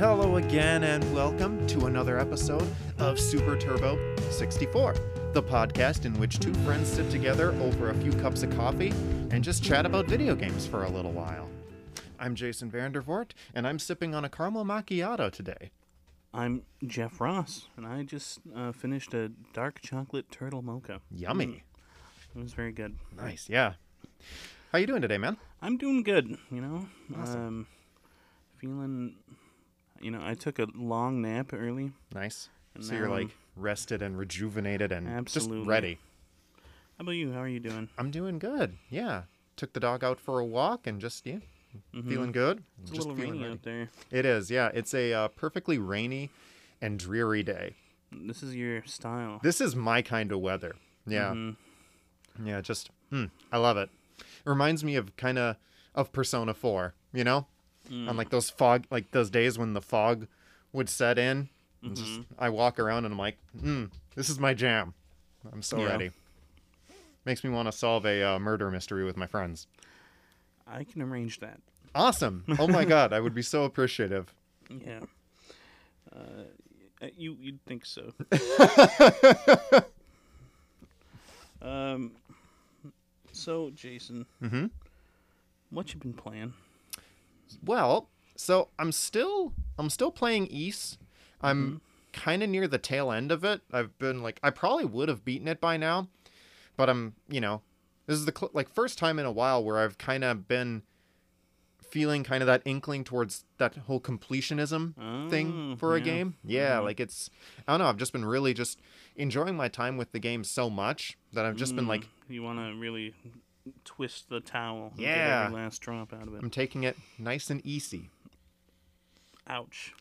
Hello again, and welcome to another episode of Super Turbo 64, the podcast in which two friends sit together over a few cups of coffee and just chat about video games for a little while. I'm Jason Vandervoort, and I'm sipping on a caramel macchiato today. I'm Jeff Ross, and I just uh, finished a dark chocolate turtle mocha. Yummy. It was very good. Nice, yeah. How you doing today, man? I'm doing good, you know. Awesome. Um, feeling, you know, I took a long nap early. Nice. And so you're I'm- like rested and rejuvenated and just ready. How about you? How are you doing? I'm doing good. Yeah. Took the dog out for a walk and just yeah, Mhm. feeling good. It's a little rainy ready. out there. It is, yeah. It's a uh, perfectly rainy and dreary day. This is your style. This is my kind of weather. Yeah, Mhm. yeah. Just, hmm, I love it. It reminds me of kind of of Persona Four. You know, Mm. on like those fog, like those days when the fog would set in. and Mm-hmm. I walk around and I'm like, hmm, this is my jam. I'm so Yeah. ready. Makes me want to solve a uh, murder mystery with my friends. I can arrange that. Awesome. Oh my god, I would be so appreciative. Yeah. Uh, you you'd think so. um. So Jason, hmm what you been playing? Well, so I'm still I'm still playing Ys. I'm kind of near the tail end of it. I've been like I probably would have beaten it by now, but I'm you know this is the cl- like first time in a while where I've kind of been feeling kind of that inkling towards that whole completionism thing Oh, for a yeah. game. Yeah, Mhm. like it's I don't know. I've just been really just enjoying my time with the game so much that I've just been like Mm, you want to really twist the towel. and Yeah. Get every last drop out of it. I'm taking it nice and easy. Ouch.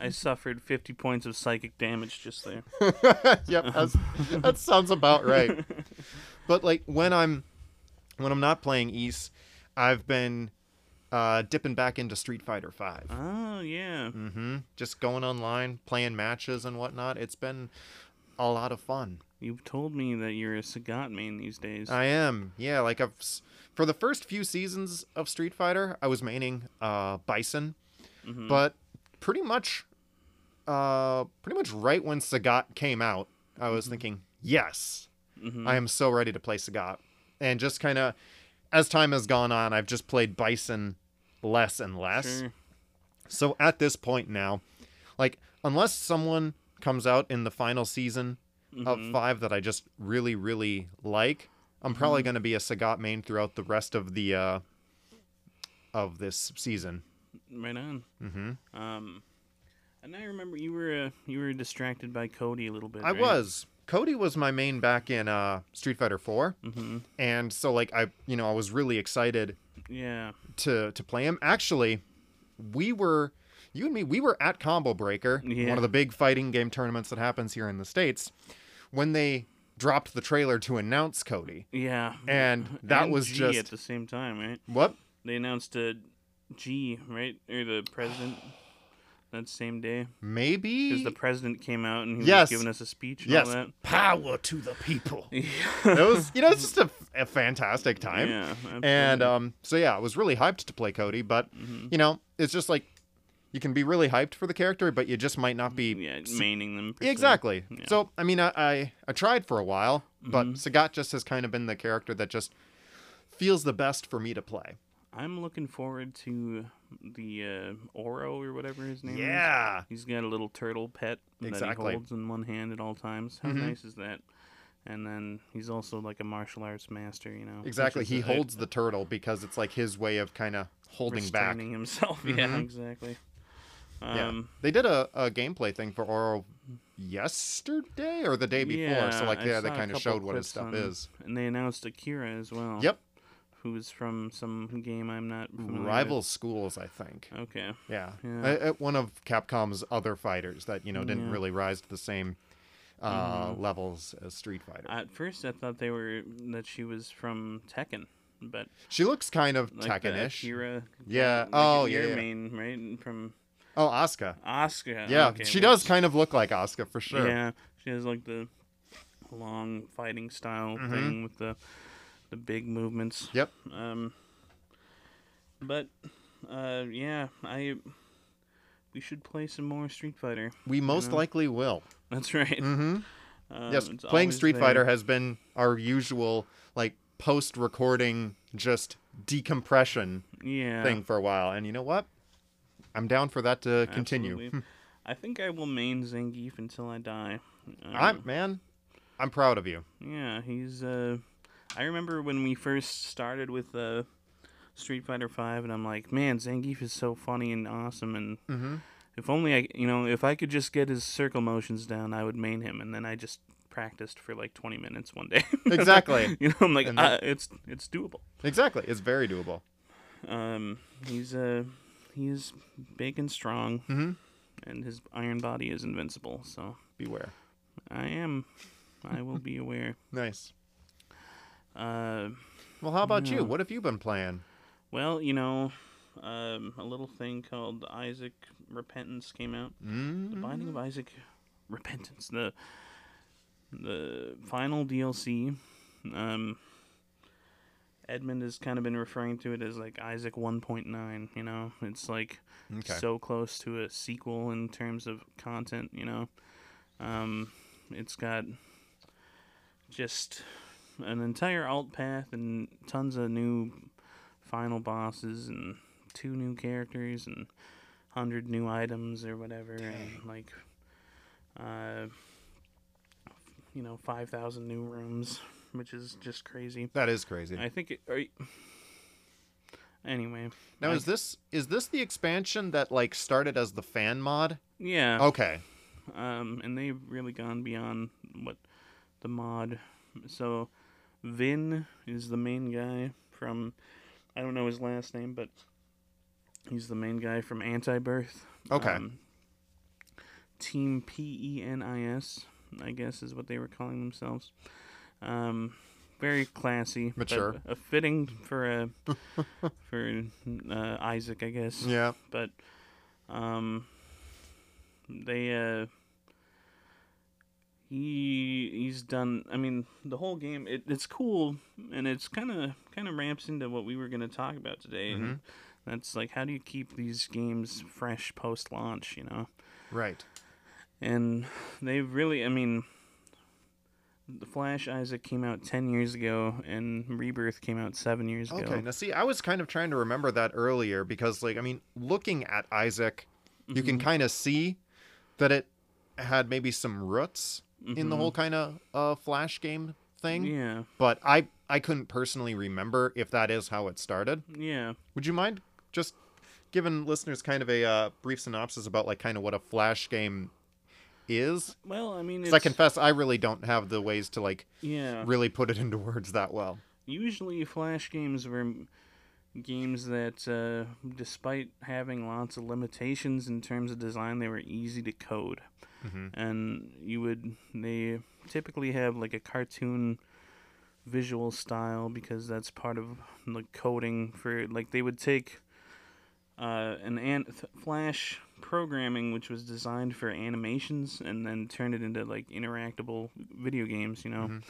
I suffered 50 points of psychic damage just there. yep, that's, that sounds about right. But like when I'm when I'm not playing Ys, I've been uh, dipping back into Street Fighter Five. Oh yeah. Mm-hmm. Just going online, playing matches and whatnot. It's been a lot of fun. You've told me that you're a Sagat main these days. I am, yeah. Like I've for the first few seasons of Street Fighter, I was maining uh, Bison, Mhm. but pretty much, uh, pretty much right when Sagat came out, I was thinking, yes, Mhm. I am so ready to play Sagat. And just kind of, as time has gone on, I've just played Bison less and less. Sure. So at this point now, like, unless someone comes out in the final season of Mhm. five that I just really, really like, I'm Mm-hmm. probably going to be a Sagat main throughout the rest of the, uh, of this season. Right on. hmm Um, and I remember you were uh, you were distracted by Cody a little bit. I was. Cody was my main back in uh, Street Fighter 4. hmm And so, like, I, you know, I was really excited Yeah. to to play him. Actually, we were you and me. We were at Combo Breaker, Yeah. one of the big fighting game tournaments that happens here in the states, when they dropped the trailer to announce Cody. Yeah. And that And was G just at the same time, right? what? They announced a G, right, or the president that same day Maybe because the president came out and he Yes. was giving us a speech and yes, all that. power to the people. Yeah. it was you know it's just a, a fantastic time. Yeah. And um, so yeah, I was really hyped to play Cody, but Mhm. you know, it's just like you can be really hyped for the character, but you just might not be yeah, maining them. Exactly. Yeah. So I mean, I, I I tried for a while, but Mhm. Sagat just has kind of been the character that just feels the best for me to play. I'm looking forward to the uh, Oro or whatever his name is. Yeah. He's got a little turtle pet that he holds in one hand at all times. How Mhm. nice is that? And then he's also like a martial arts master, you know. Exactly. He a- holds the turtle because it's like his way of kind of holding back. himself. Yeah, Mhm. Exactly. Yeah. Um, They did a, a gameplay thing for Oro yesterday or the day before. so like I yeah, they kind of showed what his stuff on- is. and they announced Akira as well. Yep. Who's from some game I'm not familiar Rival schools, I think. Okay. Yeah. Yeah. Uh, uh, one of Capcom's other fighters that, you know, didn't Yeah. really rise to the same uh, Mhm. levels as Street Fighter. At first, I thought they were that she was from Tekken, but she looks kind of like Tekken-ish. Akira. Yeah, like oh, yeah, yeah. main right from Oh, Asuka. Asuka. Yeah, okay, she does kind of look like Asuka for sure. Yeah, she has like the long fighting style Mhm. thing with the the big movements. Yep. Um, but uh, yeah, I we should play some more Street Fighter. We most know? likely will. That's right. Mm-hmm. Um, yes, playing Street there. Fighter has been our usual like post-recording just decompression yeah, thing for a while, and you know what? I'm down for that to continue. absolutely. I think I will main Zangief until I die. Um, I'm man, I'm proud of you. Yeah, he's. Uh, I remember when we first started with uh, Street Fighter Five, and I'm like, man, Zangief is so funny and awesome, and Mm-hmm. if only I, you know, if I could just get his circle motions down, I would main him, and then I just practiced for like 20 minutes one day. Exactly. you know, I'm like, then- uh, it's it's doable. Exactly. It's very doable. Um, he's uh, he's big and strong, Mhm. and his iron body is invincible. So Beware. I am, I will be aware. Nice. Uh. Well, how about Yeah. you? What have you been playing? Well, you know, um, a little thing called Isaac Repentance came out. The Mm-hmm. Binding of Isaac Repentance, the the final DLC. Um, Edmund has kind of been referring to it as like Isaac 1.9. You know, it's like Okay. so close to a sequel in terms of content. You know, um, it's got just an entire alt path and tons of new final bosses and two new characters and hundred new items or whatever and like uh you know 5000 new rooms which is just crazy that is crazy. i think it are you- anyway now, I- is this is this the expansion that like started as the fan mod? yeah Okay. um and they've really gone beyond what the mod so vin is the main guy from i don't know his last name but he's the main guy from Antibirth Okay. um, team p-e-n-i-s i guess is what they were calling themselves um very classy Mature. a fitting for a for uh, isaac i guess Yeah. but um they uh he he's done i mean the whole game it, it's cool and it's kind of kind of ramps into what we were going to talk about today Mm-hmm. and that's like how do you keep these games fresh post launch you know Right. and they've really i mean the flash isaac came out 10 years ago and rebirth came out 7 years ago Okay. Now, see, I was kind of trying to remember that earlier because, like, I mean, looking at Isaac, you can kind of see that it had maybe some roots in the whole kind of uh, flash game thing. yeah But I I couldn't personally remember if that is how it started. yeah Would you mind just giving listeners kind of a uh, brief synopsis about like kind of what a flash game is? well i mean 'Cause I confess I really don't have the ways to like yeah really put it into words that well. usually flash games were games that uh, despite having lots of limitations in terms of design they were easy to code Mhm. and you would they typically have like a cartoon visual style because that's part of the coding for like they would take uh, an, an th- flash programming which was designed for animations and then turned it into like interactable video games you know Mhm.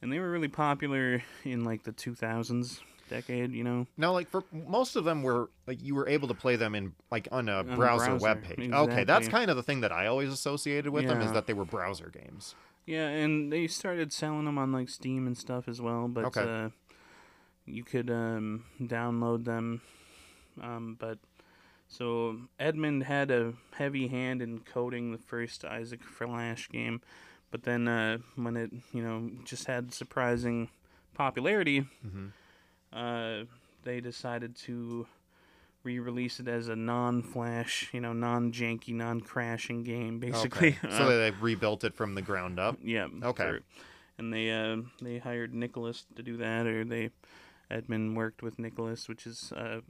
and they were really popular in like the 2000s decade you know Now, like for most of them, were like you were able to play them in like on a a browser, browser, web page. Okay, that's kind of the thing that I always associated with them is that they were browser games. Yeah, and they started selling them on like Steam and stuff as well. But Okay. uh, you could um, download them. Um, but so Edmund had a heavy hand in coding the first Isaac Flash game, but then uh, when it you know just had surprising popularity, Mhm. uh, they decided to re-release it as a non-flash, you know, non-janky, non-crashing game, basically. Okay. so Uh, they rebuilt it from the ground up. yeah. Okay. for- and they uh, they hired Nicholas to do that, or they Edmund worked with Nicholas, which is uh,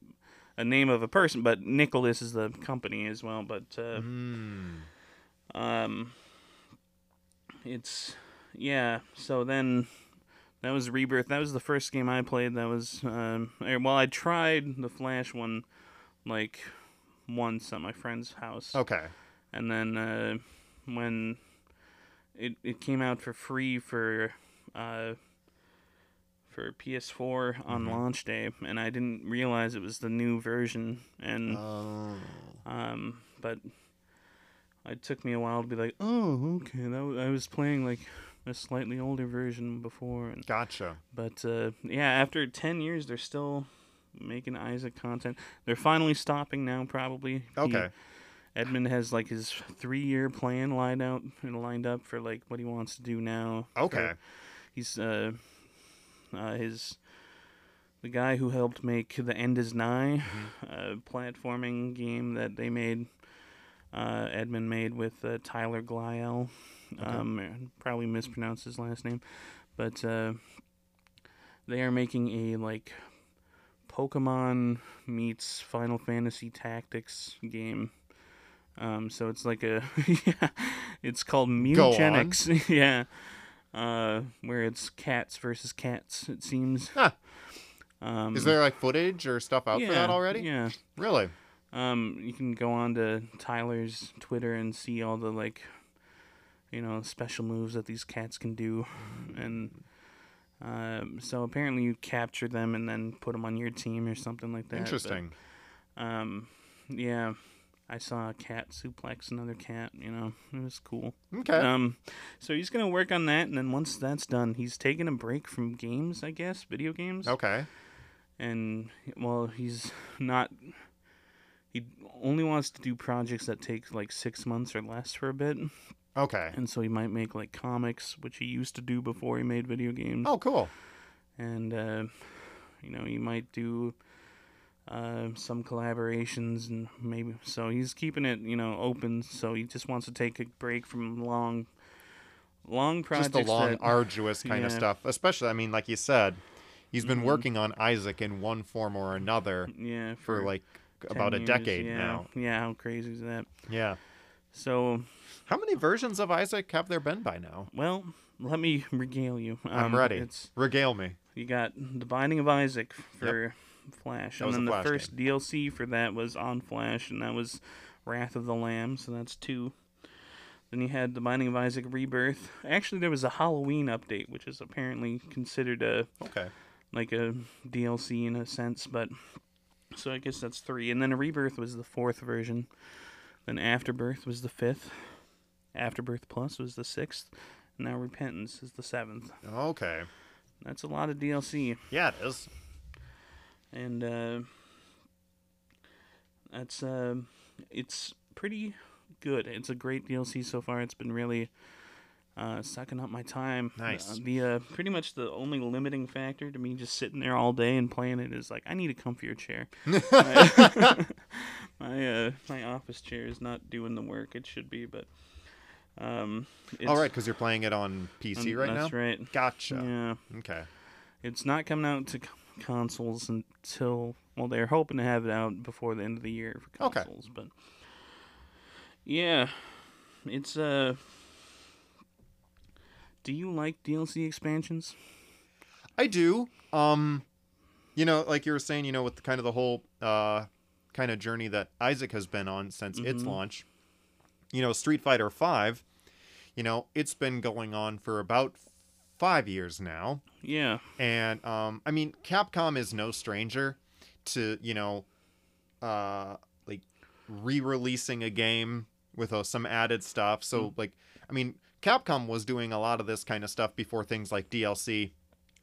a name of a person, but Nicholas is the company as well. But uh, Mm. um, it's yeah. So then that was Rebirth. That was the first game I played. That was um, well, I tried the Flash one like once at my friend's house Okay. and then uh, when it it came out for free for uh, for PS4 on Mhm. launch day, and I didn't realize it was the new version, and Oh. um, but it took me a while to be like, oh, okay. That w- I was playing like a slightly older version before, and Gotcha. but uh, yeah, after ten years, they're still making Isaac content. They're finally stopping now, probably. He- Okay. Edmund has like his three-year plan lined out and lined up for like what he wants to do now. for- Okay. he's uh, uh, his the guy who helped make the End Is Nigh, uh, platforming game that they made. Uh, Edmund made with uh, Tyler Glaiel. Um, probably mispronounced his last name, but uh, they are making a like Pokemon meets Final Fantasy Tactics game. Um, so it's like a yeah, it's called. Mewgenics. yeah, uh, where it's cats versus cats. It seems. Huh. Um, Is there like footage or stuff out yeah, for that already? Yeah. Really? Um, you can go on to Tyler's Twitter and see all the like, you know, special moves that these cats can do, and um, so apparently you capture them and then put them on your team or something like that. but, Interesting. um, yeah, I saw a cat suplex another cat. You know, it was cool. Okay. Um, so he's gonna work on that, and then once that's done, he's taking a break from games, I guess, video games okay. and well he's not he only wants to do projects that take like six months or less for a bit Okay. and so he might make like comics which he used to do before he made video games Oh, cool. and uh, you know he might do uh, some collaborations and maybe so he's keeping it you know open so he just wants to take a break from long long projects Just the long, that- arduous kind of stuff. Especially, I mean, like you said, he's been Mhm. working on Isaac in one form or another yeah for like 10 about a decade yeah. now. yeah how crazy is that Yeah. so How many versions of Isaac have there been by now? Well, let me regale you. Um, I'm ready. It's Regale me. you got the Binding of Isaac for Flash, That and then the Flash first DLC for that was on Flash, and that was Wrath of the Lamb. So that's two. Then you had the Binding of Isaac Rebirth. Actually, there was a Halloween update, which is apparently considered a Okay. like a DLC in a sense, but so I guess that's three. And then Rebirth was the fourth version. Then Afterbirth was the fifth. Afterbirth Plus was the sixth. And now Repentance is the seventh. Okay. That's a lot of DLC, Yeah, it is. And uh, that's uh, it's pretty good. It's a great DLC so far. It's been really uh, sucking up my time. Nice. Uh, the uh, pretty much the only limiting factor to me just sitting there all day and playing it is like I need a comfier chair. my my, uh, my office chair is not doing the work it should be, but um, it's, All right, because you're playing it on PC um, right that's now. right. Gotcha. Yeah. Okay. It's not coming out to consoles until well, they're hoping to have it out before the end of the year for Okay. consoles. But yeah, it's uh. Do you like DLC expansions? I do. Um, you know, like you were saying, you know, with the, kind of the whole uh kind of journey that Isaac has been on since its Mhm. launch. You know, Street Fighter Five. You know, it's been going on for about five years now. Yeah, and um, I mean, Capcom is no stranger to you know, uh, like re-releasing a game with uh, some added stuff. So like, I mean, Capcom was doing a lot of this kind of stuff before things like DLC,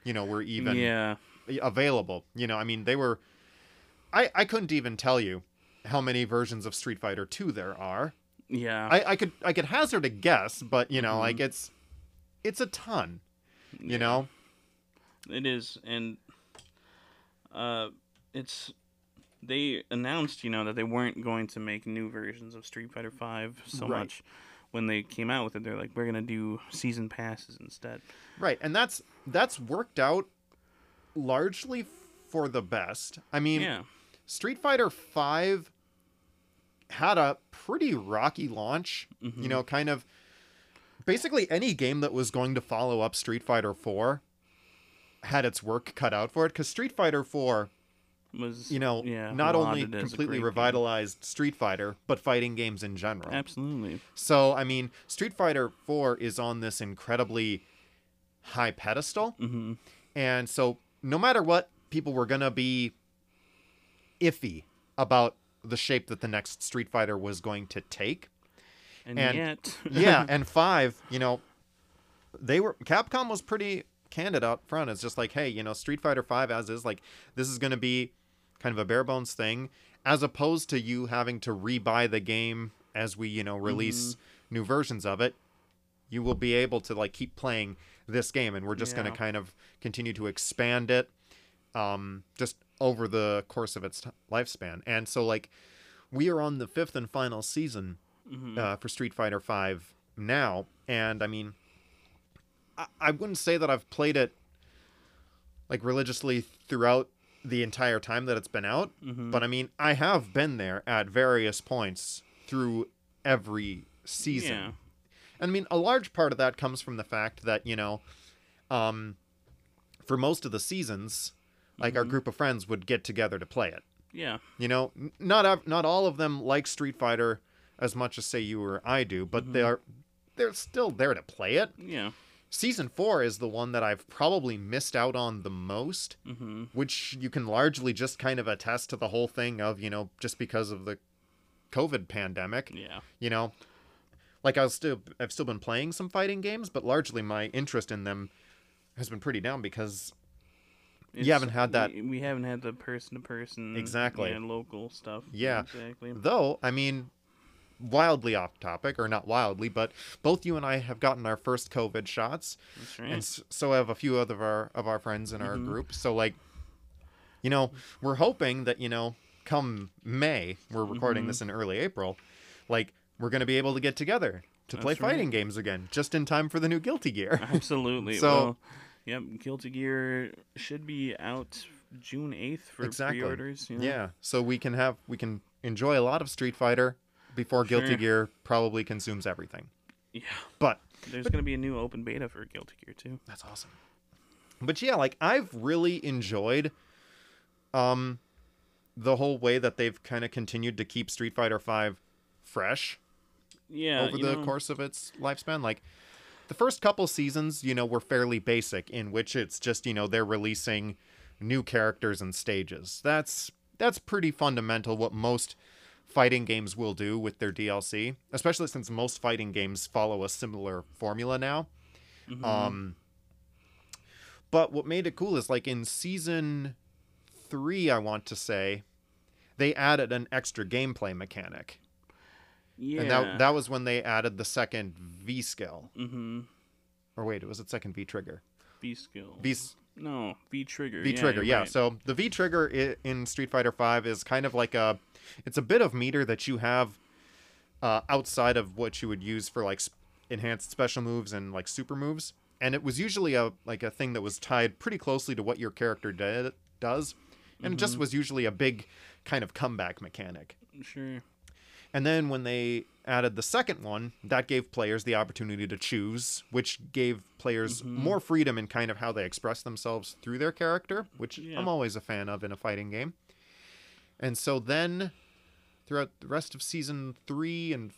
you know, were even yeah, available. You know, I mean, they were. I I couldn't even tell you how many versions of Street Fighter Two there are. yeah. I I could I could hazard a guess, but you know, Mhm. like it's it's a ton. You know. It is, and uh, it's they announced, you know, that they weren't going to make new versions of Street Fighter Five so Right. much. When they came out with it, they're like, we're gonna do season passes instead. Right, and that's that's worked out largely for the best. I mean, yeah, Street Fighter 5 had a pretty rocky launch, Mhm. you know, kind of basically any game that was going to follow up Street Fighter 4 had its work cut out for it cuz Street Fighter 4, was you know, yeah, not only lauded as a completely great game. revitalized Street Fighter, but fighting games in general. Absolutely. So, I mean, Street Fighter 4 is on this incredibly high pedestal. hmm And so, no matter what, people were going to be iffy about the shape that the next Street Fighter was going to take. And, And- yet, Yeah, and 5, you know, they were Capcom was pretty candid out front. It's just like, hey, you know, Street Fighter 5 as is like this is going to be kind of a bare bones thing as opposed to you having to rebuy the game as we, you know, release new versions of it. You will be able to like keep playing this game and we're just gonna kind of continue to expand it um just over the course of its t- lifespan. And so like we are on the fifth and final season Mhm. uh, for Street Fighter Five now, and I mean, I, I wouldn't say that I've played it like religiously throughout the entire time that it's been out, Mhm. but I mean, I have been there at various points through every season. yeah, And I mean, a large part of that comes from the fact that, you know, um, for most of the seasons, like our Mhm. group of friends would get together to play it. yeah, You know, not not all of them like Street Fighter as much as say you or I do, but they Mhm. are they're still there to play it. yeah. Season 4 is the one that I've probably missed out on the most, hmm which you can largely just kind of attest to the whole thing of, you know, just because of the COVID pandemic, Yeah, you know. Like I was still I've still been playing some fighting games, but largely my interest in them has been pretty down because It's- haven't had that- We, we haven't had the person to person, Exactly. and local stuff. Yeah. exactly. Though, I mean, wildly off topic, or not wildly, but both you and I have gotten our first COVID shots, That's right. and so have a few other of our of our friends in our Mhm. group. So, like, you know, we're hoping that you know, come May, we're recording Mhm. this in early April, like we're gonna be able to get together to play right. fighting games again, just in time for the new Guilty Gear. Absolutely. So- well, yep, Guilty Gear should be out June eighth for Exactly. pre-orders. You know? yeah, so we can have we can enjoy a lot of Street Fighter before Guilty Sure. Gear probably consumes everything. yeah. But There's gonna be a new open beta for Guilty Gear too. That's awesome. But yeah, like I've really enjoyed um the whole way that they've kind of continued to keep Street Fighter 5 fresh Yeah. over the know, course of its lifespan. Like the first couple seasons, you know, were fairly basic in which it's just, you know, they're releasing new characters and stages. That's that's pretty fundamental what most fighting games will do with their DLC, especially since most fighting games follow a similar formula now. mhm. Um, but what made it cool is like in season three, I want to say, they added an extra gameplay mechanic, yeah. and that that was when they added the second V skill. mm-hmm. Or wait, it was it second V trigger? V skill. V No, V trigger. V trigger, you're yeah. right. So the V trigger in Street Fighter Five is kind of like a, it's a bit of meter that you have uh, outside of what you would use for like sp- enhanced special moves and like super moves, and it was usually a like a thing that was tied pretty closely to what your character did, does, and it just was usually a big kind of comeback mechanic. Sure. And then when they added the second one, that gave players the opportunity to choose, which gave players Mhm. more freedom in kind of how they express themselves through their character, which Yeah. I'm always a fan of in a fighting game. And so then throughout the rest of season 3 and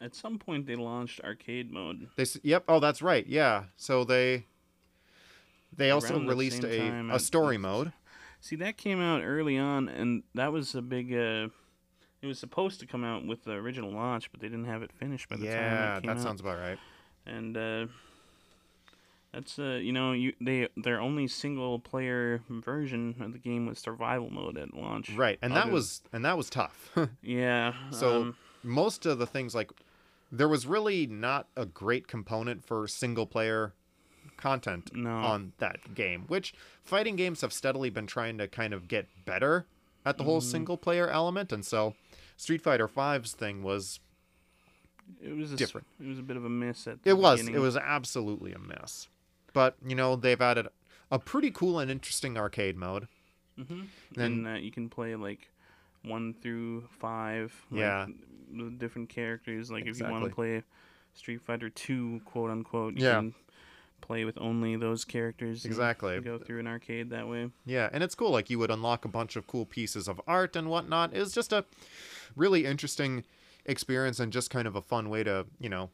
At some point, they launched arcade mode. they yep, oh that's right. Yeah. So they they also Around released same a, a story mode. See, that came out early on, and that was a big. Uh, it was supposed to come out with the original launch, but they didn't have it finished by the time Yeah, it came that out. sounds about right. And uh, that's uh, you know, you they their only single player version of the game was survival mode at launch. Right. And that was and that was tough. Yeah. So um, most of the things like there was really not a great component for single player content No. on that game, which fighting games have steadily been trying to kind of get better at the whole Mhm. single player element and so Street Fighter 5's thing was it was a, different. It was a bit of a miss at. The it was beginning. it was absolutely a mess. But, you know, they've added a pretty cool and interesting arcade mode. hmm Then- and uh, you can play like one through five. like, Yeah. Different characters. Like if you want to play Street Fighter Two, quote unquote, you Yeah. can play with only those characters. Exactly. Go through an arcade that way. Yeah, and it's cool. Like you would unlock a bunch of cool pieces of art and whatnot. It's just a really interesting experience and just kind of a fun way to, you know,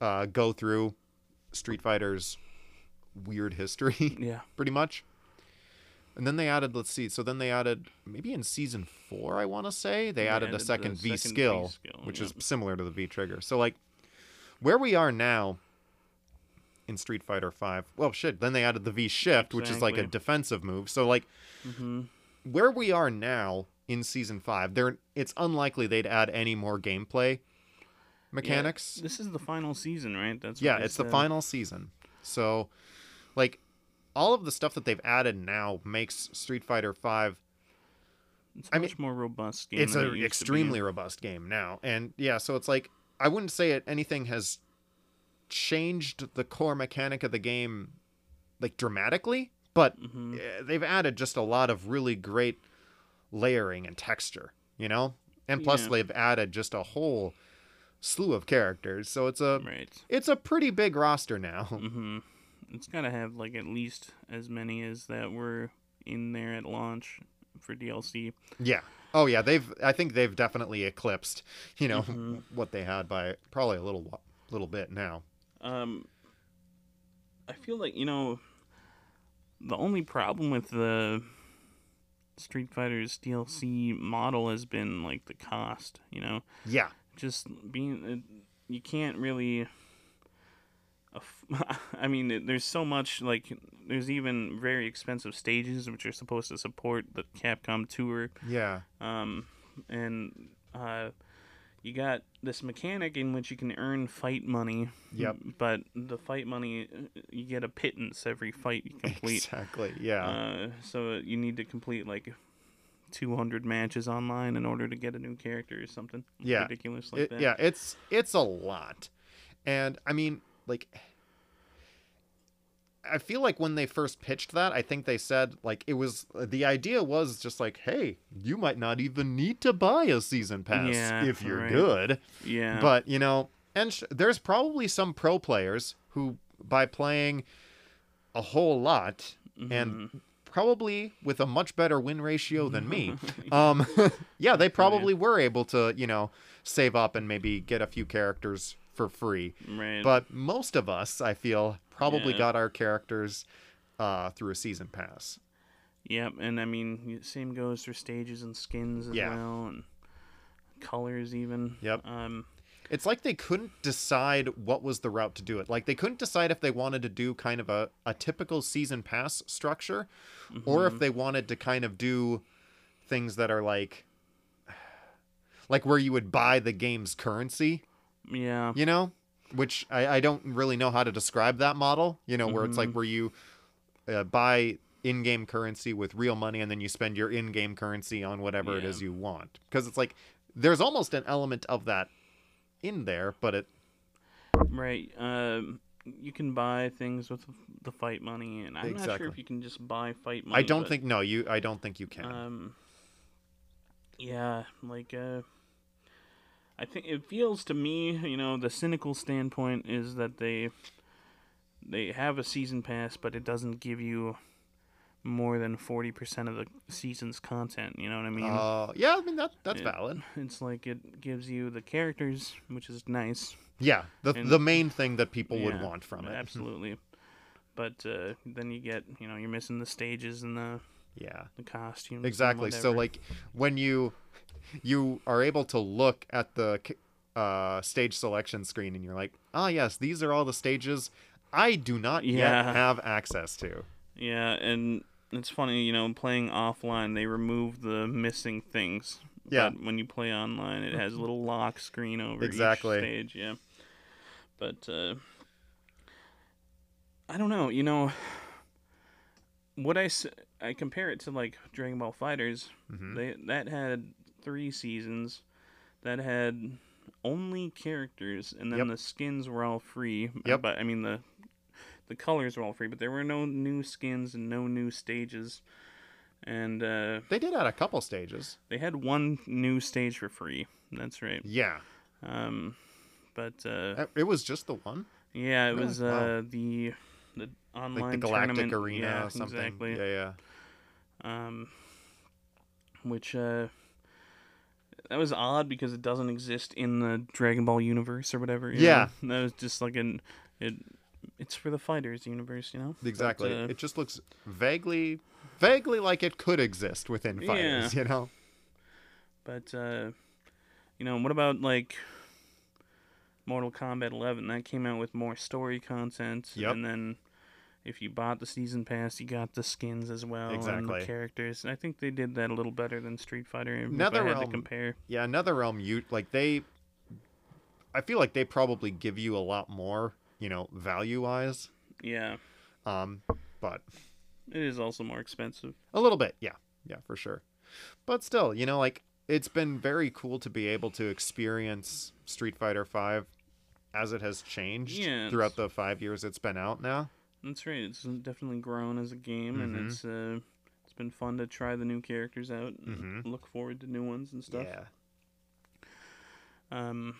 uh, go through Street Fighter's weird history, Yeah. pretty much. and then they added. Let's see. So then they added maybe in season four, I want to say they They added, added a second V second skill, V-skill, which yep. is similar to the V trigger. So like, where we are now in Street Fighter Five. Well, shit. Then they added the V shift, which is like a defensive move. So like, hmm where we are now in season five, there it's unlikely they'd add any more gameplay mechanics. This is the final season, right? That's Yeah, it's the final season. So, like, all of the stuff that they've added now makes Street Fighter Five. It's a I mean, much more robust game. It's an it used to be. extremely robust game now, and yeah, so it's like I wouldn't say it anything has changed the core mechanic of the game like dramatically, but Mhm. eh, they've added just a lot of really great layering and texture, you know, and plus Yeah. they've added just a whole slew of characters, so it's a Right. it's a pretty big roster now. hmm It's got to have like at least as many as that were in there at launch for DLC. Yeah. Oh yeah, they've I think they've definitely eclipsed, you know, Mhm. what they had by probably a little little bit now. Um, I feel like you know the only problem with the Street Fighter's DLC model has been like the cost. You know, Yeah. just being you can't really. I mean, it- there's so much like there's even very expensive stages which are supposed to support the Capcom tour. Yeah. Um, and uh, you got this mechanic in which you can earn fight money. Yep. But the fight money, you get a pittance every fight you complete. Exactly. Yeah. uh, so you need to complete like 200 matches online in order to get a new character or something. Yeah. Ridiculous like It- that. yeah, it's it's a lot. And I mean, like I feel like when they first pitched that, I think they said like it was the idea was just like, "Hey, you might not even need to buy a season pass Yeah, if you're right. good." Yeah. But, you know, and sh- there's probably some pro players who by playing a whole lot Mm-hmm. and probably with a much better win ratio than me. um yeah, they probably were able to, you know, save up and maybe get a few characters for free. right. But most of us, I feel, probably Yeah. got our characters uh through a season pass. Yep, and I mean, same goes for stages and skins as Yeah. well, and colors even. Yep. Um, It's like they couldn't decide what was the route to do it. Like they couldn't decide if they wanted to do kind of a, a typical season pass structure or Mm-hmm. if they wanted to kind of do things that are like like where you would buy the game's currency, yeah. you know? Which I, I don't really know how to describe that model, you know, where it's like where you uh, buy in-game currency with real money and then you spend your in-game currency on whatever it Yeah. is you want. Because it's like there's almost an element of that in there, but it Right. Um, you can buy things with the fight money, and I'm not sure if you can just buy fight money. I don't but, think no, you I don't think you can. Um. Yeah, like uh, I think it feels to me, you know, the cynical standpoint is that they they have a season pass, but it doesn't give you more than forty percent of the season's content. You know what I mean? uh, yeah, I mean that that's Yeah. valid. It's like it gives you the characters, which is nice. Yeah, the And- the main thing that people would want from it. Absolutely. But uh, then you get, you know, you're missing the stages and the, Yeah. the costumes. Exactly. So like when you you are able to look at the uh, stage selection screen and you're like, ah, yes, these are all the stages I do not yet have access to. Yeah, and it's funny, you know, playing offline, they remove the missing things. Yeah. But when you play online, it has a little lock screen over Exactly. each stage. Yeah. But uh, I don't know. You know, what I I compare it to like Dragon Ball FighterZ. Mhm. They that had three seasons. That had only characters, and then Yep. the skins were all free. Uh, Yep. But I mean the the colors were all free, but there were no new skins and no new stages. And uh, They did add a couple stages. they had one new stage for free. That's right. Yeah. Um, but uh, Uh, It was just the one. yeah, it really? was Wow. uh, the the Like online the Galactic tournament. Arena yeah, or something. Exactly. Yeah, yeah. Um, which uh, that was odd because it doesn't exist in the Dragon Ball universe or whatever. Yeah. know? that was just like an it it's for the fighters universe, you know. But, Exactly. uh, it just looks vaguely, vaguely like it could exist within Yeah. fighters. You know. But uh, you know, what about like Mortal Kombat 11? That came out with more story content, Yep. and then if you bought the season pass, you got the skins as well and Exactly. the characters. And I think they did that a little better than Street Fighter. Had to compare, Yeah, NetherRealm, you like they. I feel like they probably give you a lot more, you know, value wise. yeah, Um, but it is also more expensive. a little bit, yeah, yeah, for sure. But still, you know, like it's been very cool to be able to experience Street Fighter Five as it has changed Yeah, throughout the five years it's been out now. That's right. It's definitely grown as a game, and Mhm. it's uh, it's been fun to try the new characters out. And Mhm. Look forward to new ones and stuff. Yeah. Um,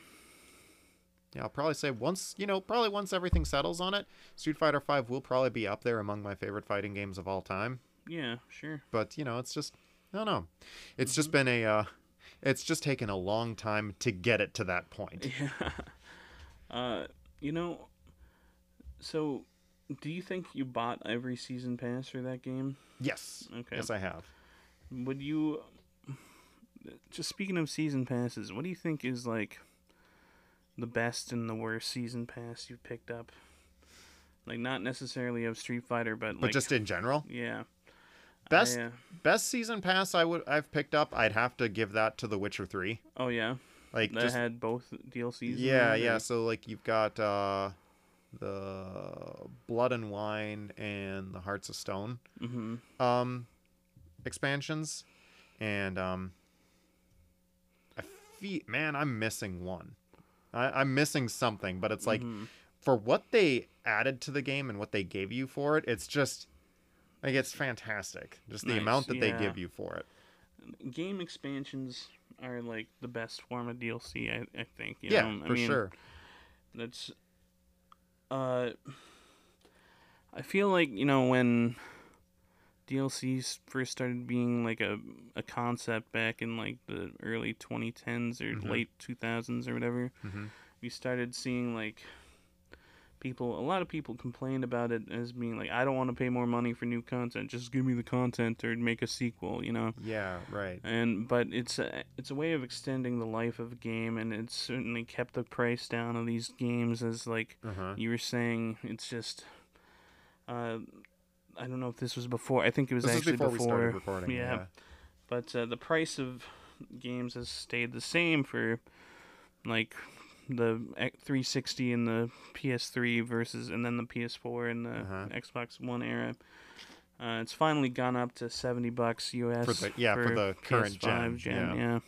Yeah, I'll probably say once, you know, probably once everything settles on it, Street Fighter Five will probably be up there among my favorite fighting games of all time. yeah, sure. But you know, it's just, I don't know, it's just Mm-hmm. been a, uh, it's just taken a long time to get it to that point. Yeah. Uh, you know, so do you think you bought every season pass for that game? Yes. Okay. Yes, I have. Would you just speaking of season passes, what do you think is like the best and the worst season pass you've picked up? Like not necessarily of Street Fighter, but But just in general, yeah. best I, uh, best season pass I would I've picked up, I'd have to give that to The Witcher Three. oh yeah, Like that just had both DLCs. yeah, yeah. So like you've got uh, the Blood and Wine and the Hearts of Stone. Mhm. um expansions and um I feel man I'm missing one I, I'm missing something but it's like Mhm. for what they added to the game and what they gave you for it it's just like it's fantastic just the Nice, amount that they give you for it game expansions are like the best form of DLC. I, I think. You yeah know? I for mean, sure That's. Uh, I feel like you know when DLCs first started being like a a concept back in like the early 2010s or Mhm. late 2000s or whatever. Mhm. We started seeing like people a lot of people complained about it as being like I don't want to pay more money for new content just give me the content or make a sequel you know? Yeah right. And but it's a it's a way of extending the life of a game and it's certainly kept the price down of these games as like uh-huh. you were saying it's just uh i don't know if this was before i think it was this is actually before, we started recording yeah. yeah, but uh, the price of games has stayed the same for like the X- 360 and the PS3 versus and then the PS4 and the Uh-huh. Xbox One era. Uh, it's finally gone up to 70 bucks US For the- yeah, for the current PS5 gen, yeah. yeah.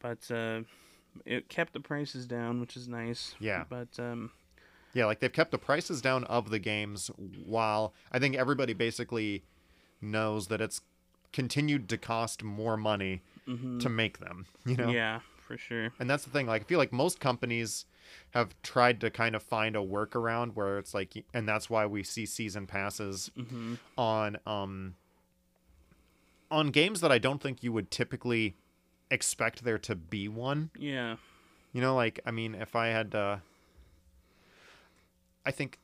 But uh, it kept the prices down, which is nice. Yeah. But um, Yeah, like they've kept the prices down of the games while I think everybody basically knows that it's continued to cost more money mhm. to make them, you know? yeah, for sure. And that's the thing. Like, I feel like most companies have tried to kind of find a workaround where it's like, and that's why we see season passes hmm on, um, on games that I don't think you would typically expect there to be one. Yeah. You know, like I mean, if I had, uh, I think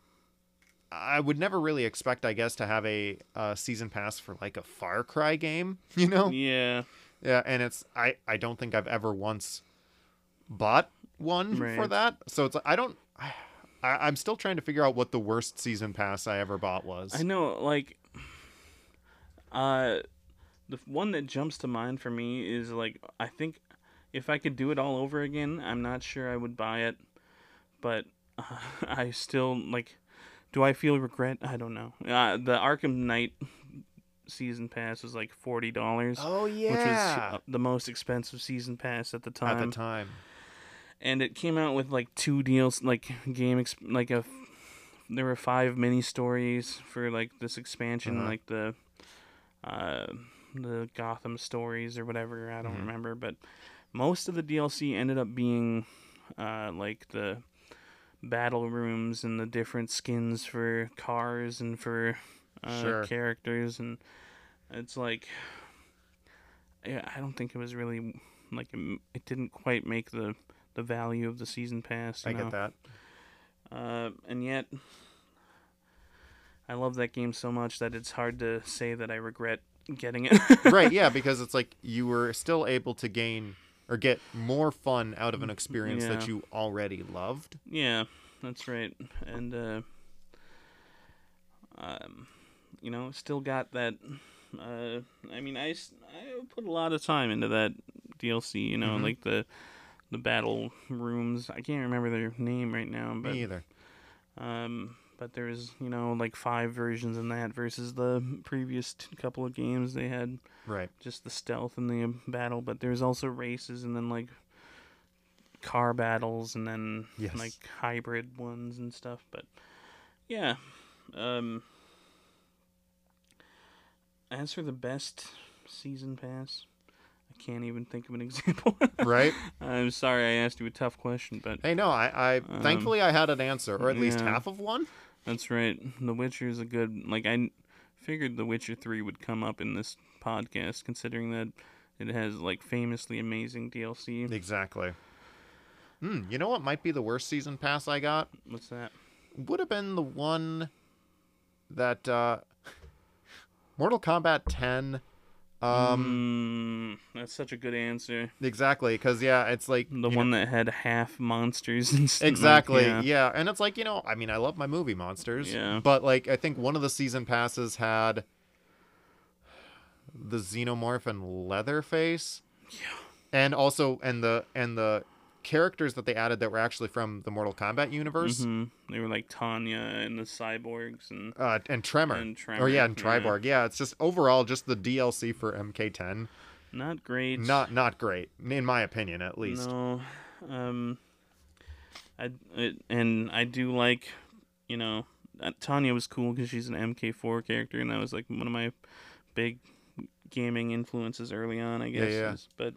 I would never really expect, I guess, to have a, uh season pass for like a Far Cry game. You know, Yeah. Yeah, and it's I I don't think I've ever once bought one for that. So it's like I don't. I, I'm still trying to figure out what the worst season pass I ever bought was. I know, like, uh, the one that jumps to mind for me is like, I think if I could do it all over again, I'm not sure I would buy it, but uh, I still like. Do I feel regret? I don't know. Uh, the Arkham Knight season pass was like forty dollars, Oh yeah, which was uh, the most expensive season pass at the time. at the time. and it came out with like two deals like game ex- like a there were five mini stories for like this expansion Uh-huh. like the uh the gotham stories or whatever i don't Mhm. remember but most of the dlc ended up being uh like the battle rooms and the different skins for cars and for uh, Sure. characters and it's like yeah i don't think it was really like it, it didn't quite make the the value of the season pass I know? get that. Uh, and yet I love that game so much that it's hard to say that I regret getting it. right, yeah, because it's like you were still able to gain or get more fun out of an experience that you already loved. Yeah, that's right. And uh um you know, still got that uh I mean, I, I put a lot of time into that DLC, you know, Mhm. like the the battle rooms. I can't remember their name right now, but Me either. um but there's, you know, like five versions in that versus the previous t- couple of games they had Right. just the stealth and the battle, but there's also races and then like car battles and then Yes. like hybrid ones and stuff. But yeah, um, as for the best season pass, I can't even think of an example. Right? I'm sorry I asked you a tough question, but hey, no, I, I Um, thankfully I had an answer, or at least half of one. that's right. The Witcher is a good like I figured The Witcher Three would come up in this podcast, considering that it has like famously amazing DLC. Exactly. Hmm, you know what might be the worst season pass I got? What's that? Would have been the one that uh Mortal Kombat 10 um Mm, that's such a good answer. exactly cuz yeah, it's like The you know- one that had half monsters and stuff. Exactly. yeah. yeah. And it's like, you know, I mean, I love my movie monsters. Yeah. But like I think one of the season passes had the xenomorph and Leatherface. Yeah. And also and the and the characters that they added that were actually from the Mortal Kombat universe. Mhm. They were like Tanya and the cyborgs and Uh, and Tremor. And Or yeah, and Tremor, yeah. Yeah. it's just overall just the DLC for MK10. not great. Not not great, in my opinion, at least. No. Um. I it, and I do like, you know, uh, Tanya was cool because she's an MK4 character, and that was like one of my big gaming influences early on. I guess. yeah. is- But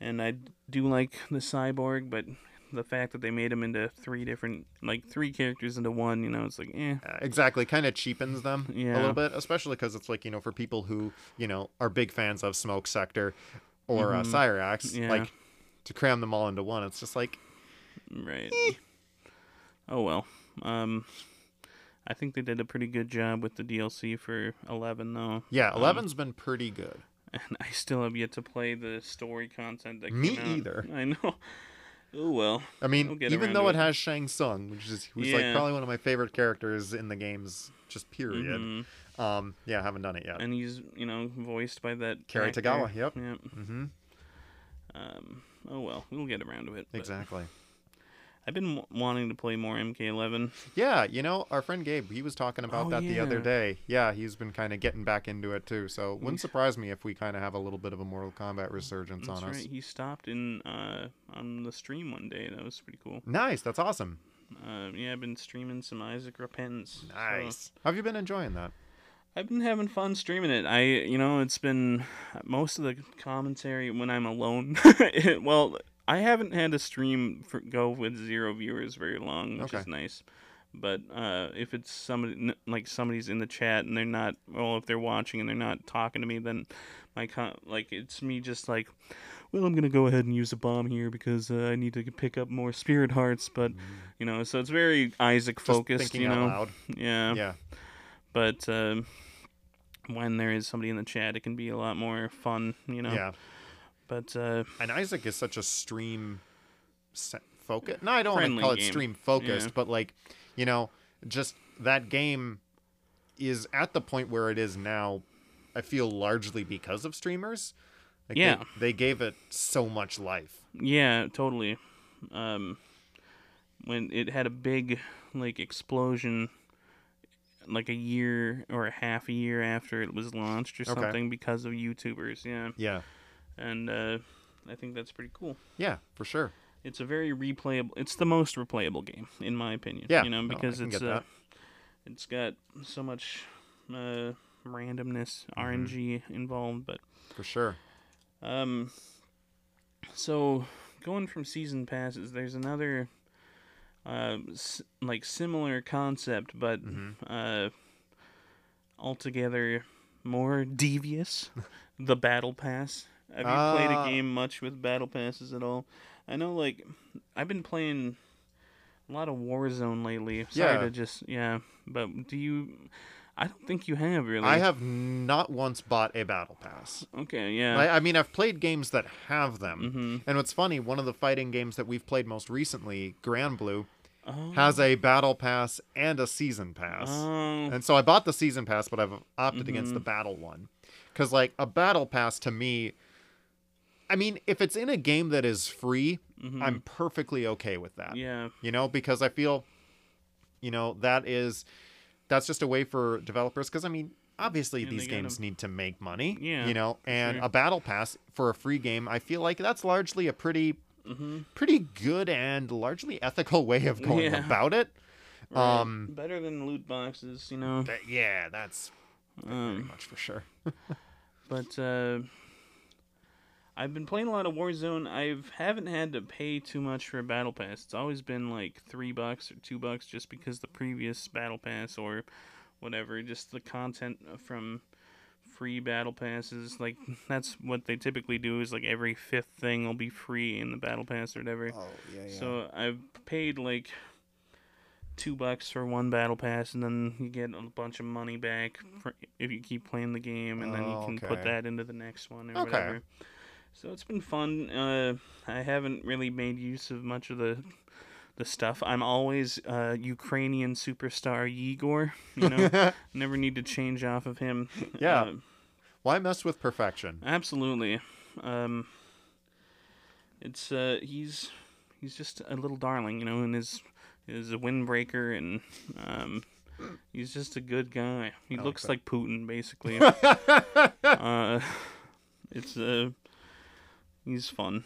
and I do like the cyborg, but the fact that they made him into three different, like three characters into one, you know, it's like, eh. Uh, exactly kind of cheapens them a little bit especially because it's like you know for people who you know are big fans of smoke Sektor or uh, Mhm. cyrax Yeah. like to cram them all into one it's just like Right. Oh well. Um, I think they did a pretty good job with the DLC for Eleven, though, yeah Um, 11's been pretty good and I still have yet to play the story content that Me came out. either. I know. Oh well. i mean even though it it. has shang Tsung, which is who's like probably one of my favorite characters in the games just period Mhm. um yeah i haven't done it yet And he's you know voiced by that actor. Tagawa, yep. Yep. mm-hmm Um. Oh well, we'll get around to it. but exactly I've been w- wanting to play more MK11. yeah you know our friend gabe he was talking about Oh, that the other day yeah he's been kind of getting back into it too so it wouldn't surprise me if we kind of have a little bit of a mortal kombat resurgence That's on us. He stopped in uh on the stream one day. That was pretty cool. Nice, that's awesome. Uh, yeah, I've been streaming some Isaac Repentance. so- Nice. How have you been enjoying that? I've been having fun streaming it. I, you know, it's been most of the commentary when I'm alone. well, I haven't had a stream for, go with zero viewers very long, which is nice. But uh, if it's somebody like somebody's in the chat and they're not, well, if they're watching and they're not talking to me, then my con- like it's me just like, well, I'm gonna go ahead and use a bomb here because uh, I need to pick up more spirit hearts. But you know, so it's very Isaac focused. You know, yeah Yeah. but um, when there is somebody in the chat, it can be a lot more fun, you know. Yeah. But uh, And Isaac is such a stream focus. No, I don't want to Friendly call it stream focused, Yeah. but like, you know, just that game is at the point where it is now. I feel largely because of streamers. Like they- Yeah. They, gave it so much life. yeah, totally. Um, when it had a big like explosion, like a year or a half a year after it was launched or Okay. something, because of YouTubers. Yeah, Yeah. And uh, I think that's pretty cool. Yeah, for sure. It's a very replayable. It's the most replayable game, in my opinion. Yeah, you know, because can it's uh, it's got so much uh, randomness, Mm-hmm. RNG involved. But For sure. um, so going from season passes, there's another uh, s- like similar concept, but Mm-hmm. uh, altogether more devious. the battle pass. Have you played Ah. a game much with battle passes at all? I know, like, I've been playing a lot of Warzone lately. Sorry Yeah. to just yeah, but do you? I don't think you have really. I have not once bought a battle pass. Okay, yeah. I, I mean, I've played games that have them. mm-hmm. And what's funny, one of the fighting games that we've played most recently, Granblue, Oh. has a battle pass and a season pass. Oh. And so I bought the season pass, but I've opted against the Mhm. battle one. Because, like, a battle pass to me, I mean, if it's in a game that is free, mhm. I'm perfectly okay with that. Yeah. You know, because I feel, you know, that is, that's just a way for developers. Because, I mean, obviously And these games need to make money. Yeah, You know, and sure. a battle pass for a free game, I feel like that's largely a pretty, Mm-hmm. pretty good and largely ethical way of going Yeah. about it. Um, better than loot boxes, you know. That- yeah, that's pretty Um, much for sure. but uh, I've been playing a lot of Warzone. I haven't had to pay too much for a battle pass. It's always been like three bucks or two bucks, just because the previous battle pass or whatever, just the content from free battle passes. Like that's what they typically do. Is like every fifth thing will be free in the battle pass or whatever. Oh yeah, So I've paid like two bucks for one battle pass, and then you get a bunch of money back for if you keep playing the game, and then you Oh, can okay. put that into the next one or Okay. whatever. So it's been fun. Uh, I haven't really made use of much of the the stuff. I'm always uh, Ukrainian superstar Igor. You know, never need to change off of him. Yeah. Uh, Why mess with perfection? Absolutely. Um, it's uh, he's he's just a little darling, you know, and is is a windbreaker, and um, he's just a good guy. He looks Okay. like Putin, basically. uh, it's uh, he's fun.